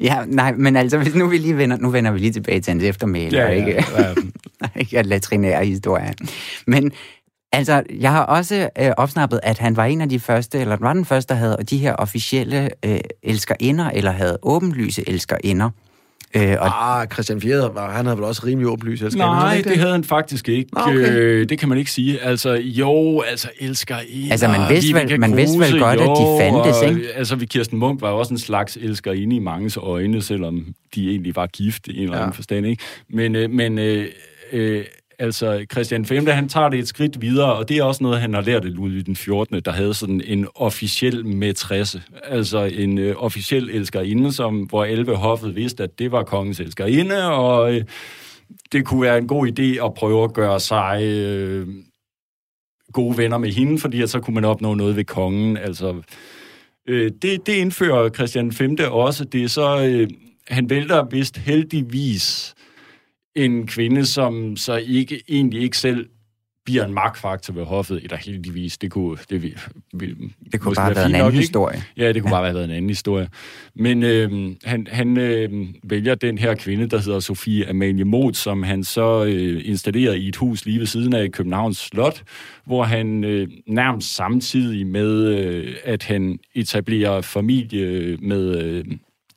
Ja, nej, men altså, hvis nu vi lige vender, nu vender vi lige tilbage til hans eftermæle, Ja, ja, ikke, ja. ikke at latrinære historie. Men altså, jeg har også øh, opsnappet, at han var en af de første, eller var den første, der havde de her officielle øh, elskerinder, eller havde åbenlyse elskerinder. Øh, og Ah, Christian 4. Var, han havde vel også rimelig oplyst. elsker han, Nej, ikke det havde han faktisk ikke. Nå, okay. Øh, det kan man ikke sige. Altså, jo, altså, elsker I. Altså, man vidste vel- man vidste vel godt, at de fandtes, ikke? Altså, vi Kirsten Munk var jo også en slags elsker i manges øjne, selvom de egentlig var gift i en eller anden Ja. forstand, ikke? Men, øh, men øh, øh, altså, Christian 5., han tager det et skridt videre, og det er også noget, han har lært af Ludvig den 14., der havde sådan en officiel matresse, altså en øh, officiel elskerinde, som, hvor 11 hoffet vidste, at det var kongens elskerinde, og øh, det kunne være en god idé at prøve at gøre sig øh, gode venner med hende, fordi at så kunne man opnå noget ved kongen. Altså, øh, det, det indfører Christian 5. også. Det er så, øh, han vælter vist heldigvis en kvinde, som så ikke egentlig ikke selv bliver en magtfaktor ved hoffet, eller heldigvis, det kunne, det, vil, vil, det kunne bare have være været en anden nok, ikke? historie. Ja, det kunne ja. bare have været en anden historie. Men øh, han, han øh, vælger den her kvinde, der hedder Sofie Amalie Moth, som han så øh, installerer i et hus lige ved siden af Københavns Slot, hvor han øh, nærmest samtidig med, øh, at han etablerer familie med øh,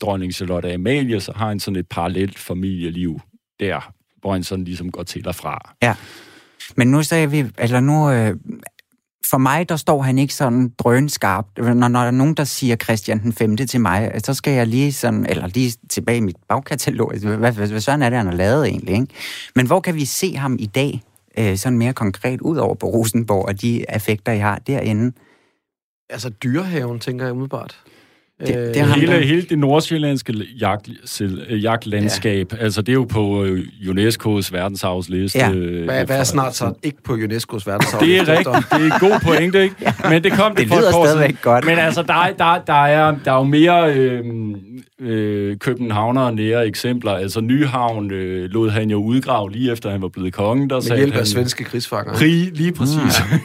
dronning Charlotte Amalie, så har han sådan et parallelt familieliv der, hvor han sådan ligesom går til og fra. Ja. Men nu sagde vi, eller nu, øh, for mig, der står han ikke sådan drønskarpt. Når, når der er nogen, der siger Christian den 5. til mig, så skal jeg lige sådan, eller lige tilbage i mit bagkatalog. Altså, Hvad, hvad, hvad sådan er det, han har lavet egentlig, ikke? Men hvor kan vi se ham i dag, øh, sådan mere konkret, ud over på Rosenborg og de effekter, I har derinde? Altså, dyrehaven, tænker jeg umiddelbart. Det- Øh, det har han Hele, hele det nordsjællandske jagt, jagtlandskab, ja. altså det er jo på øh, UNESCO's verdensarvsliste. Ja. øh, Hvad, hvad er snart så ikke på UNESCO's verdensarv? Det er rigtigt. Det er en god pointe, ikke? Men det kom det, Det for et lyder par år siden. stadigvæk godt. Men altså, der, er- der, der, er, der er jo mere øh, øh, københavnere nære eksempler. Altså, Nyhavn øh, lod han jo udgrave lige efter, han var blevet konge. Der Med sagde hjælp af han, svenske krigsfanger. Krig, lige præcis.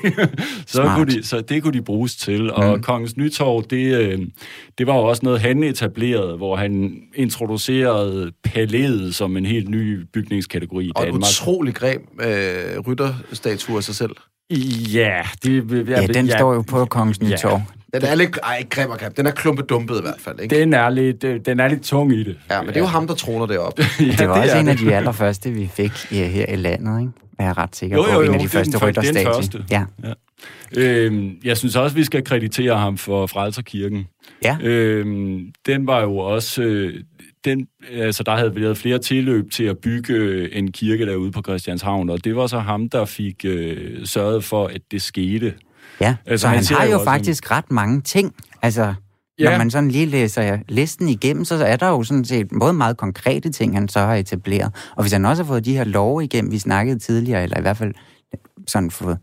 Mm. så, Smart. kunne de, så det kunne de bruges til. Og mm. Kongens Nytorv, det, øh, det var jo også noget, han etablerede, hvor han introducerede palæet som en helt ny bygningskategori i Og et Danmark. utroligt greb øh, rytterstatue af sig selv. Ja, det, Ja, den står jo på Kongens Nytorv. Den er lidt... Ej, ikke grim og grim. Den er klumpedumpet i hvert fald, ikke? Den er lidt, øh, den er lidt tung i det. Ja, men det er jo ham, der troner deroppe. ja, Det var også er en af det. de allerførste, vi fik i, her i landet, ikke? Jeg er ret sikker Jo, på, jo, jo, en af de det første før- det er den rytterstatue. første. Ja. Øhm, jeg synes også, vi skal kreditere ham for Frelserkirken. Ja. Øhm, den var jo også... Øh, den, altså der havde været flere tilløb til at bygge en kirke derude på Christianshavn, og det var så ham, der fik øh, sørget for, at det skete. Ja, Altså, så han han har jo faktisk ret mange ting. Altså, Ja. når man sådan lige læser listen igennem, så er der jo sådan set både meget konkrete ting, han så har etableret. Og hvis han også har fået de her love igennem, vi snakkede tidligere, eller i hvert fald sådan fået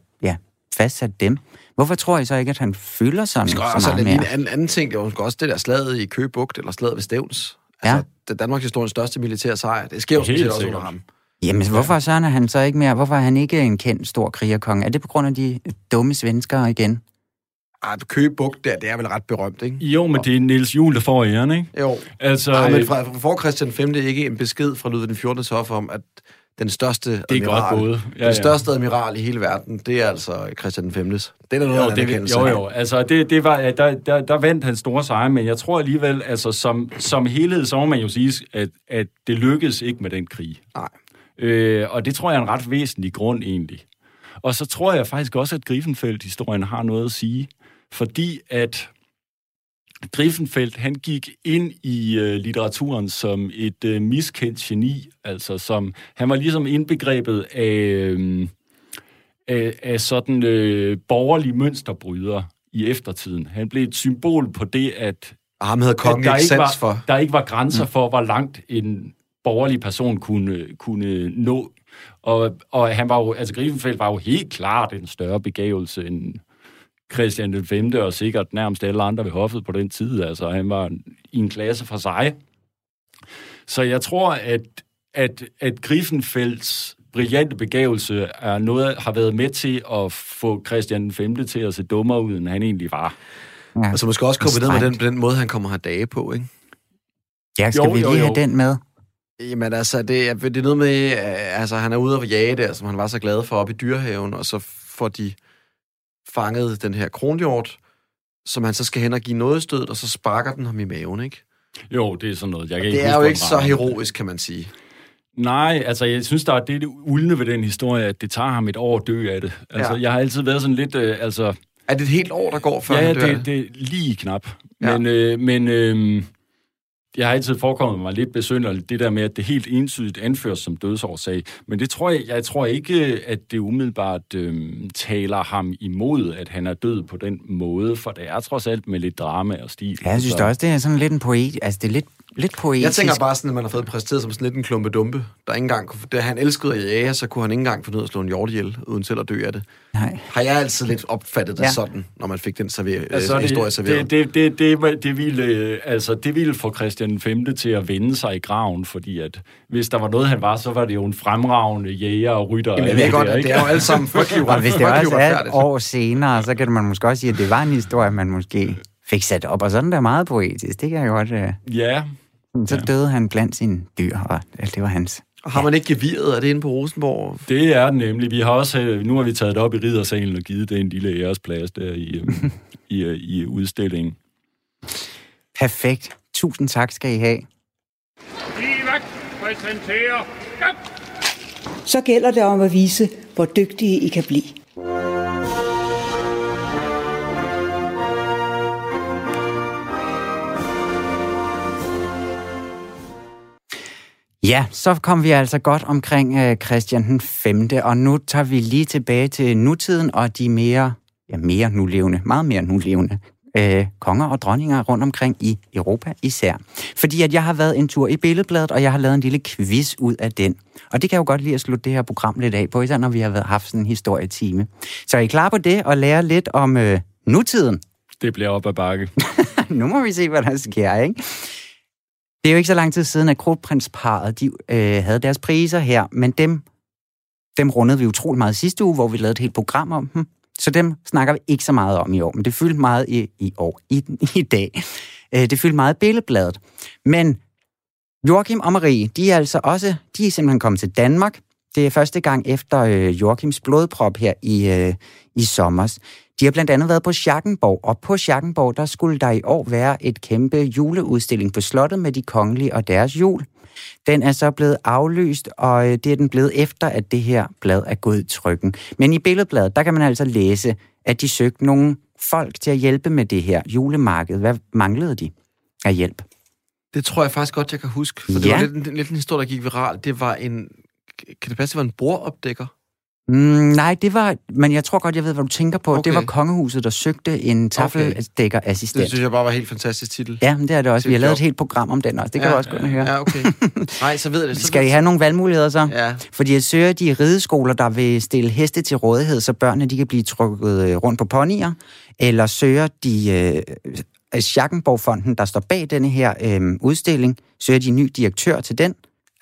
fastsat dem, hvorfor tror I så ikke, at han Vi skal så også meget have mere? en anden, anden ting, det var måske også det der slaget i Køgebugt, eller slaget ved Stævns. Ja. Altså, det er Danmarks historiens største militære sejr. Det sker jo sådan også under ham. Jamen, hvorfor så er han så ikke mere? Hvorfor er han ikke en kendt stor krigerkonge? Er det på grund af de dumme svenskere igen? Ej, Køgebugt, der, det er vel ret berømt, ikke? Jo, men det er Niels Juhl, der får æren, ikke? Jo. Altså, Nej, men øh, fra, får Christian 5. ikke en besked fra Ludvig den 14. hof om, at den største Det er godt admiral, gået. Ja, den ja. største admiral i hele verden, det er altså Christian den 5. Det er noget Jo, det, jo, jo. Altså, det, det var, der, der, der vandt han store sejre, men jeg tror alligevel, altså, som, som helhed, så må man jo sige, at, at det lykkedes ikke med den krig. Nej. Øh, og det tror jeg er en ret væsentlig grund, egentlig. Og så tror jeg faktisk også, at Griffenfeldt-historien har noget at sige, fordi at Griffenfeldt, han gik ind i øh, litteraturen som et øh, miskendt geni, altså som, han var ligesom indbegrebet af, øh, af, af sådan øh, borgerlige mønsterbryder i eftertiden. Han blev et symbol på det, at, Og ham havde kongen der, ikke var, for. der ikke var grænser for, hvor langt en borgerlig person kunne, kunne nå. Og, og han var jo, altså Griffenfeldt var jo helt klart en større begævelse end Christian den 5. og sikkert nærmest alle andre ved hoffet på den tid. Altså, han var i en klasse for sig. Så jeg tror, at, at, at Griffenfelds brillante begævelse er noget, har været med til at få Christian den 5. til at se dummere ud, end han egentlig var. Ja. Altså måske også ned med den, den måde, han kommer her dage på, ikke? Ja, skal Jo, vi jo, lige jo. have den med? Jamen altså, det er, det er noget med, øh, altså han er ude at jage der, som han var så glad for op i dyrehaven, og så får de fanget den her kronhjort, som han så skal hen og give noget stød, og så sparker den ham i maven, ikke? Jo, det er sådan noget. Jeg kan ikke Det er huske, jo ikke så heroisk, kan man sige. Nej, altså jeg synes, der er det uldne ved den historie, at det tager ham et år at dø af det. Altså, Ja. jeg har altid været sådan lidt, øh, altså... Er det et helt år, der går, før ja, han dør? det, det er lige knap. Ja. Men, øh, men øh, jeg har altid forekommet mig lidt besynderligt, det der med, at det helt entydigt anføres som dødsårsag. Men det tror jeg, jeg tror ikke, at det umiddelbart øh, taler ham imod, at han er død på den måde, for det er trods alt med lidt drama og stil. Ja, jeg synes Så- også, det er sådan lidt en poet. Altså, det er lidt, lidt poetisk. Jeg tænker bare sådan, at man har fået præsenteret som sådan lidt en klumpe dumpe, der ikke engang kunne, da han elskede at jage, så kunne han ikke engang finde ud af at slå en hjort ihjel, uden selv at dø af det. Nej. Har jeg altid lidt opfattet det Ja. sådan, når man fik den server- Altså, øh, historie serveret? det, det, det, det, det, ville, øh, altså, det ville få Christian 5. til at vende sig i graven, fordi at hvis der var noget, han var, så var det jo en fremragende jæger og rytter. Jamen, jeg og ved alt godt, der, det er jo alle sammen frygtelig Og hvis det også er et år senere, så kan man måske også sige, at det var en historie, man måske fik sat op, og sådan der er meget poetisk. Det kan jeg godt... Uh... Ja, Så døde han blandt sine dyr, og det var hans. Og har man ikke geviret? Er det inde på Rosenborg? det er det nemlig. Vi har også, øh, nu har vi taget det op i riddersalen og givet det en lille æresplads der i, øh, i, øh, i udstillingen. Perfekt. Tusind tak skal I have. Livak præsenterer... Ja. Så gælder det om at vise, hvor dygtige I kan blive. Ja, så kom vi altså godt omkring øh, Christian den 5. Og nu tager vi lige tilbage til nutiden og de mere, ja, mere nulevende, meget mere nulevende øh, konger og dronninger rundt omkring i Europa især. Fordi at jeg har været en tur i Billedbladet, og jeg har lavet en lille quiz ud af den. Og det kan jo godt lide at slutte det her program lidt af på, især når vi har været- haft sådan en historietime. Så er I klar på det og lære lidt om øh, nutiden? Det bliver op ad bakke. nu må vi se, hvad der sker, ikke? Det er jo ikke så lang tid siden, at kronprinsparet de, øh, havde deres priser her, men dem, dem rundede vi utrolig meget sidste uge, hvor vi lavede et helt program om dem. Så dem snakker vi ikke så meget om i år, men det fyldte meget i, i år, i, i dag. Øh, det fyldte meget i billedbladet. Men Joachim og Marie, de er altså også, de er simpelthen kommet til Danmark. Det er første gang efter øh, Joachims blodprop her i, øh, i sommer. De har blandt andet været på Schackenborg, og på Schackenborg, der skulle der i år være et kæmpe juleudstilling på slottet med de kongelige og deres jul. Den er så blevet aflyst, og øh, det er den blevet efter, at det her blad er gået i trykken. Men i billedbladet, der kan man altså læse, at de søgte nogle folk til at hjælpe med det her julemarked. Hvad manglede de af hjælp? Det tror jeg faktisk godt, jeg kan huske. For det Ja. var lidt, en- lidt en historie, der gik viral. Det var en... Kan det passe, det var en bordopdækker? Mm, nej, det var... Men jeg tror godt, jeg ved, hvad du tænker på. Okay. Det var kongehuset, der søgte en tafeldækkerassistent. Det synes jeg bare var en helt fantastisk titel. Ja, men det er det også. Til Vi har lavet et helt program om den også. Det kan Ja, du også gå ind og høre. Ja, okay. Nej, så ved jeg det. Så Skal I have nogle valgmuligheder så? Ja. Fordi jeg søger de rideskoler, der vil stille heste til rådighed, så børnene de kan blive trukket øh, rundt på ponyer, eller søger de øh, Schackenborg-fonden, der står bag denne her øh, udstilling, søger de en ny direktør til den,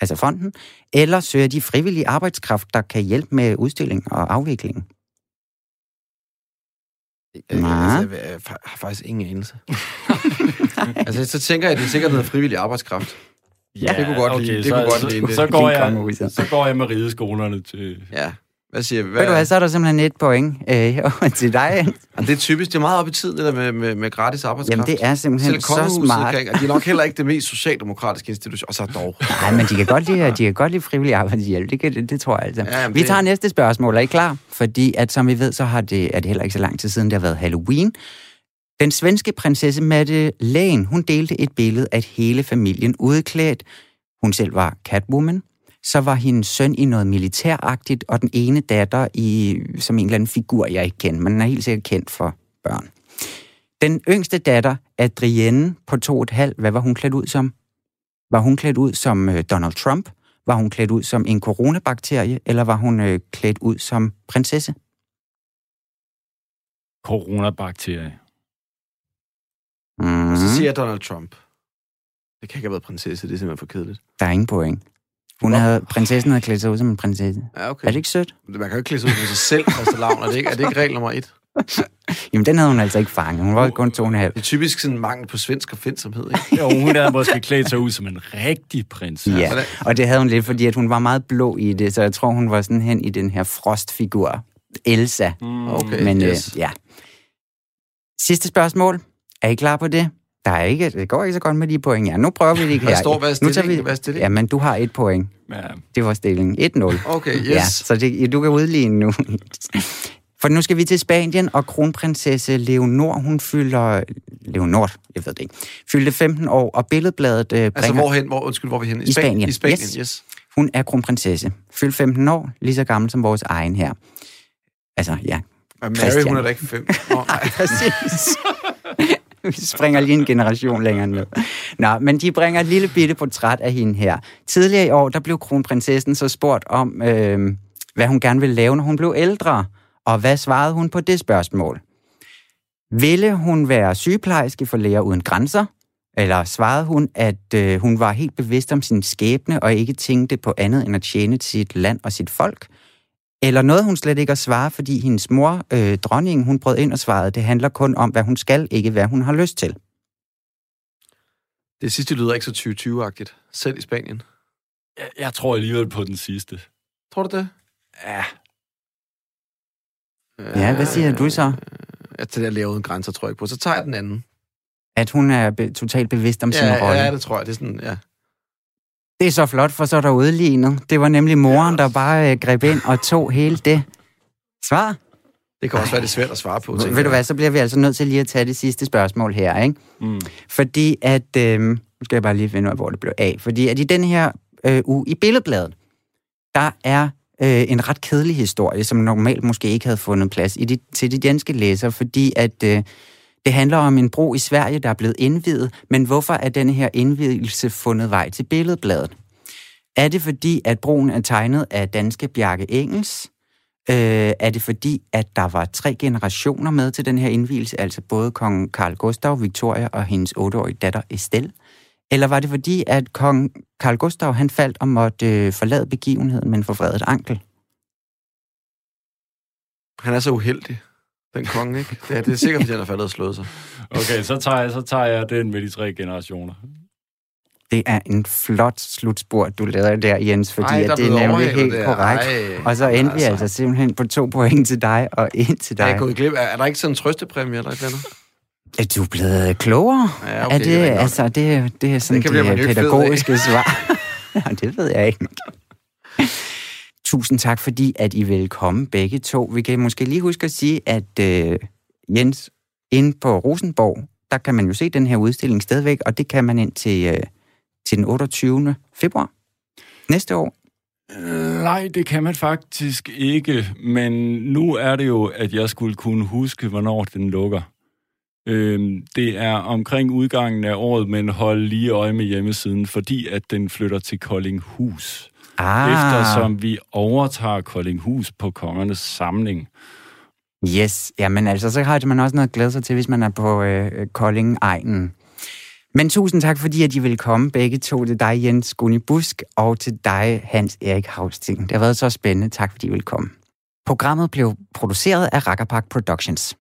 altså fonden, eller søger de frivillig arbejdskraft, der kan hjælpe med udstilling og afvikling. Øh, Nej. altså, jeg, jeg har faktisk ingen anelse. altså, så tænker jeg, at det er sikkert noget frivillig arbejdskraft. Ja, det kunne godt okay, lide. Det så, kunne godt så, lide. så, det. går jeg, kongehuset. så går jeg med rideskolerne til... Ja. Hvad siger vi? Ved du hvad, så er der simpelthen et point øh, til dig. Ja, det er typisk, det er meget op i tid, det der med, med, med gratis arbejdskraft. Jamen, det er simpelthen Selv så smart. Kan, ikke- og de er nok heller ikke det mest socialdemokratiske institution. Og så dog. Nej, men de kan godt lide, de kan godt lide frivillig arbejdshjælp. Det, kan, det, det tror jeg altså. Ja, jamen, vi det- tager næste spørgsmål. Er I klar? Fordi at, som vi ved, så har det, er det heller ikke så lang tid siden, det har været Halloween. Den svenske prinsesse Mette Lane, hun delte et billede af hele familien udklædt. Hun selv var Catwoman. Så var hendes søn i noget militæragtigt, og den ene datter i, som en eller anden figur, jeg ikke kender, men den er helt sikkert kendt for børn. Den yngste datter, Adrienne på to og et halvt, hvad var hun klædt ud som? Var hun klædt ud som øh, Donald Trump? Var hun klædt ud som en coronabakterie? Eller var hun øh, klædt ud som prinsesse? Coronabakterie. Mm. Og så siger jeg Donald Trump. Det kan ikke have været prinsesse, det er simpelthen for kedeligt. Der er ingen point. Hun havde, prinsessen havde klædt sig ud som en prinsesse. Ja, okay. Er det ikke sødt? Man kan jo ikke klæde sig ud med sig selv, Christa Lavn. Er det ikke, er det ikke regel nummer et? Jamen, den havde hun altså ikke fanget. Hun var kun to og en halv. Det er typisk sådan mangel på svensk opfindsomhed, ikke? Jo, hun havde måske klædt sig ud som en rigtig prins. Ja, og det havde hun lidt, fordi at hun var meget blå i det, så jeg tror, hun var sådan hen i den her frostfigur. Elsa. Mm. Okay, Men yes. øh, ja. Sidste spørgsmål. Er I klar på det? Der er ikke, det går ikke så godt med de point. Ja, nu prøver vi det ikke Hvad her. står- hvad er nu tager stillingen? vi, Hvad er stillingen? Jamen, du har et point. Ja. Det var stillingen. 1-0. Okay, yes. Ja, så det, du kan udligne nu. For nu skal vi til Spanien, og kronprinsesse Leonor, hun fylder... Leonor, jeg ved det ikke. Fyldte 15 år, og billedbladet øh, bringer... Altså, hvorhen? Hvor, undskyld, hvor er vi henne? I Spanien. I Spanien, Yes. yes. Hun er kronprinsesse. Fyldt 15 år, lige så gammel som vores egen her. Altså, ja. Og Mary, Christian. hun er da ikke fem. Oh, nej. Præcis. Vi springer lige en generation længere ned. Nå, men de bringer et lille bitte portræt af hende her. Tidligere i år, der blev kronprinsessen så spurgt om, øh, hvad hun gerne ville lave, når hun blev ældre. Og hvad svarede hun på det spørgsmål? Ville hun være sygeplejerske for Læger Uden Grænser? Eller svarede hun, at øh, hun var helt bevidst om sin skæbne og ikke tænkte på andet end at tjene sit land og sit folk? Eller noget, hun slet ikke at svare, fordi hendes mor, øh, dronningen, hun brød ind og svarede, det handler kun om, hvad hun skal, ikke hvad hun har lyst til. Det sidste lyder ikke så 2020-agtigt. Selv i Spanien. Jeg, jeg tror alligevel på den sidste. Tror du det? Ja. Ja, hvad siger du så? At det der lavet uden grænser, tror jeg ikke på. Så tager jeg den anden. At hun er be- totalt bevidst om sin Ja, rolle. ja, det tror jeg. Det er sådan, ja. Det er så flot, for så er der udlignet. Det var nemlig moren, der bare øh, greb ind og tog hele det. Svar? Det kan også være, det svært at svare på. tænker Ved du hvad, så bliver vi altså nødt til lige at tage det sidste spørgsmål her, ikke? Mm. Fordi at, øh, nu skal jeg bare lige finde ud af, hvor det blev af. Fordi at i den her øh, uge i Billedbladet, der er øh, en ret kedelig historie, som normalt måske ikke havde fundet plads i de, til de danske læsere, fordi at øh, det handler om en bro i Sverige, der er blevet indvidet, men hvorfor er denne her indvidelse fundet vej til Billedbladet? Er det fordi, at broen er tegnet af danske Bjarke Engels? Øh, er det fordi, at der var tre generationer med til den her indvielse, altså både kong Carl Gustav, Victoria og hendes otteårige datter Estelle? Eller var det fordi, at kong Carl Gustav han faldt og måtte øh, forlade begivenheden med en forvredet ankel? Han er så uheldig, den konge, ikke? Det er, det er sikkert, fordi han er faldet og slået sig. Okay, så tager, jeg, så tager jeg den med de tre generationer. Det er en flot slutspurt, du lavede der, Jens, fordi Ej, der at det er nemlig helt der. korrekt. Ej, og så endte vi altså. altså simpelthen på to point til dig og en til Er dig. jeg gået glip? Er, er der ikke sådan en trøstepræmie eller et eller andet? Er du blevet klogere? Ja, okay, er det, det er altså, det, det er sådan Det det pædagogiske svar. ja, det ved jeg ikke. Tusind tak, fordi at I vil komme begge to. Vi kan måske lige huske at sige, at øh, Jens, inde på Rosenborg, der kan man jo se den her udstilling stadigvæk, og det kan man ind til øh, til den 28. februar næste år? Nej, det kan man faktisk ikke, men nu er det jo, at jeg skulle kunne huske, hvornår den lukker. Øh, det er omkring udgangen af året, men hold lige øje med hjemmesiden, fordi at den flytter til Koldinghus. Ah. Eftersom vi overtager Koldinghus på kongernes samling. Yes, jamen altså, så har man også noget at glæde sig til, hvis man er på øh, Kolding-egnen. Men tusind tak, fordi at I vil komme begge to. Til dig, Jens Gunni Busk, og til dig, Hans Erik Havsting. Det har været så spændende. Tak, fordi I vil komme. Programmet blev produceret af Rakkerpark Productions.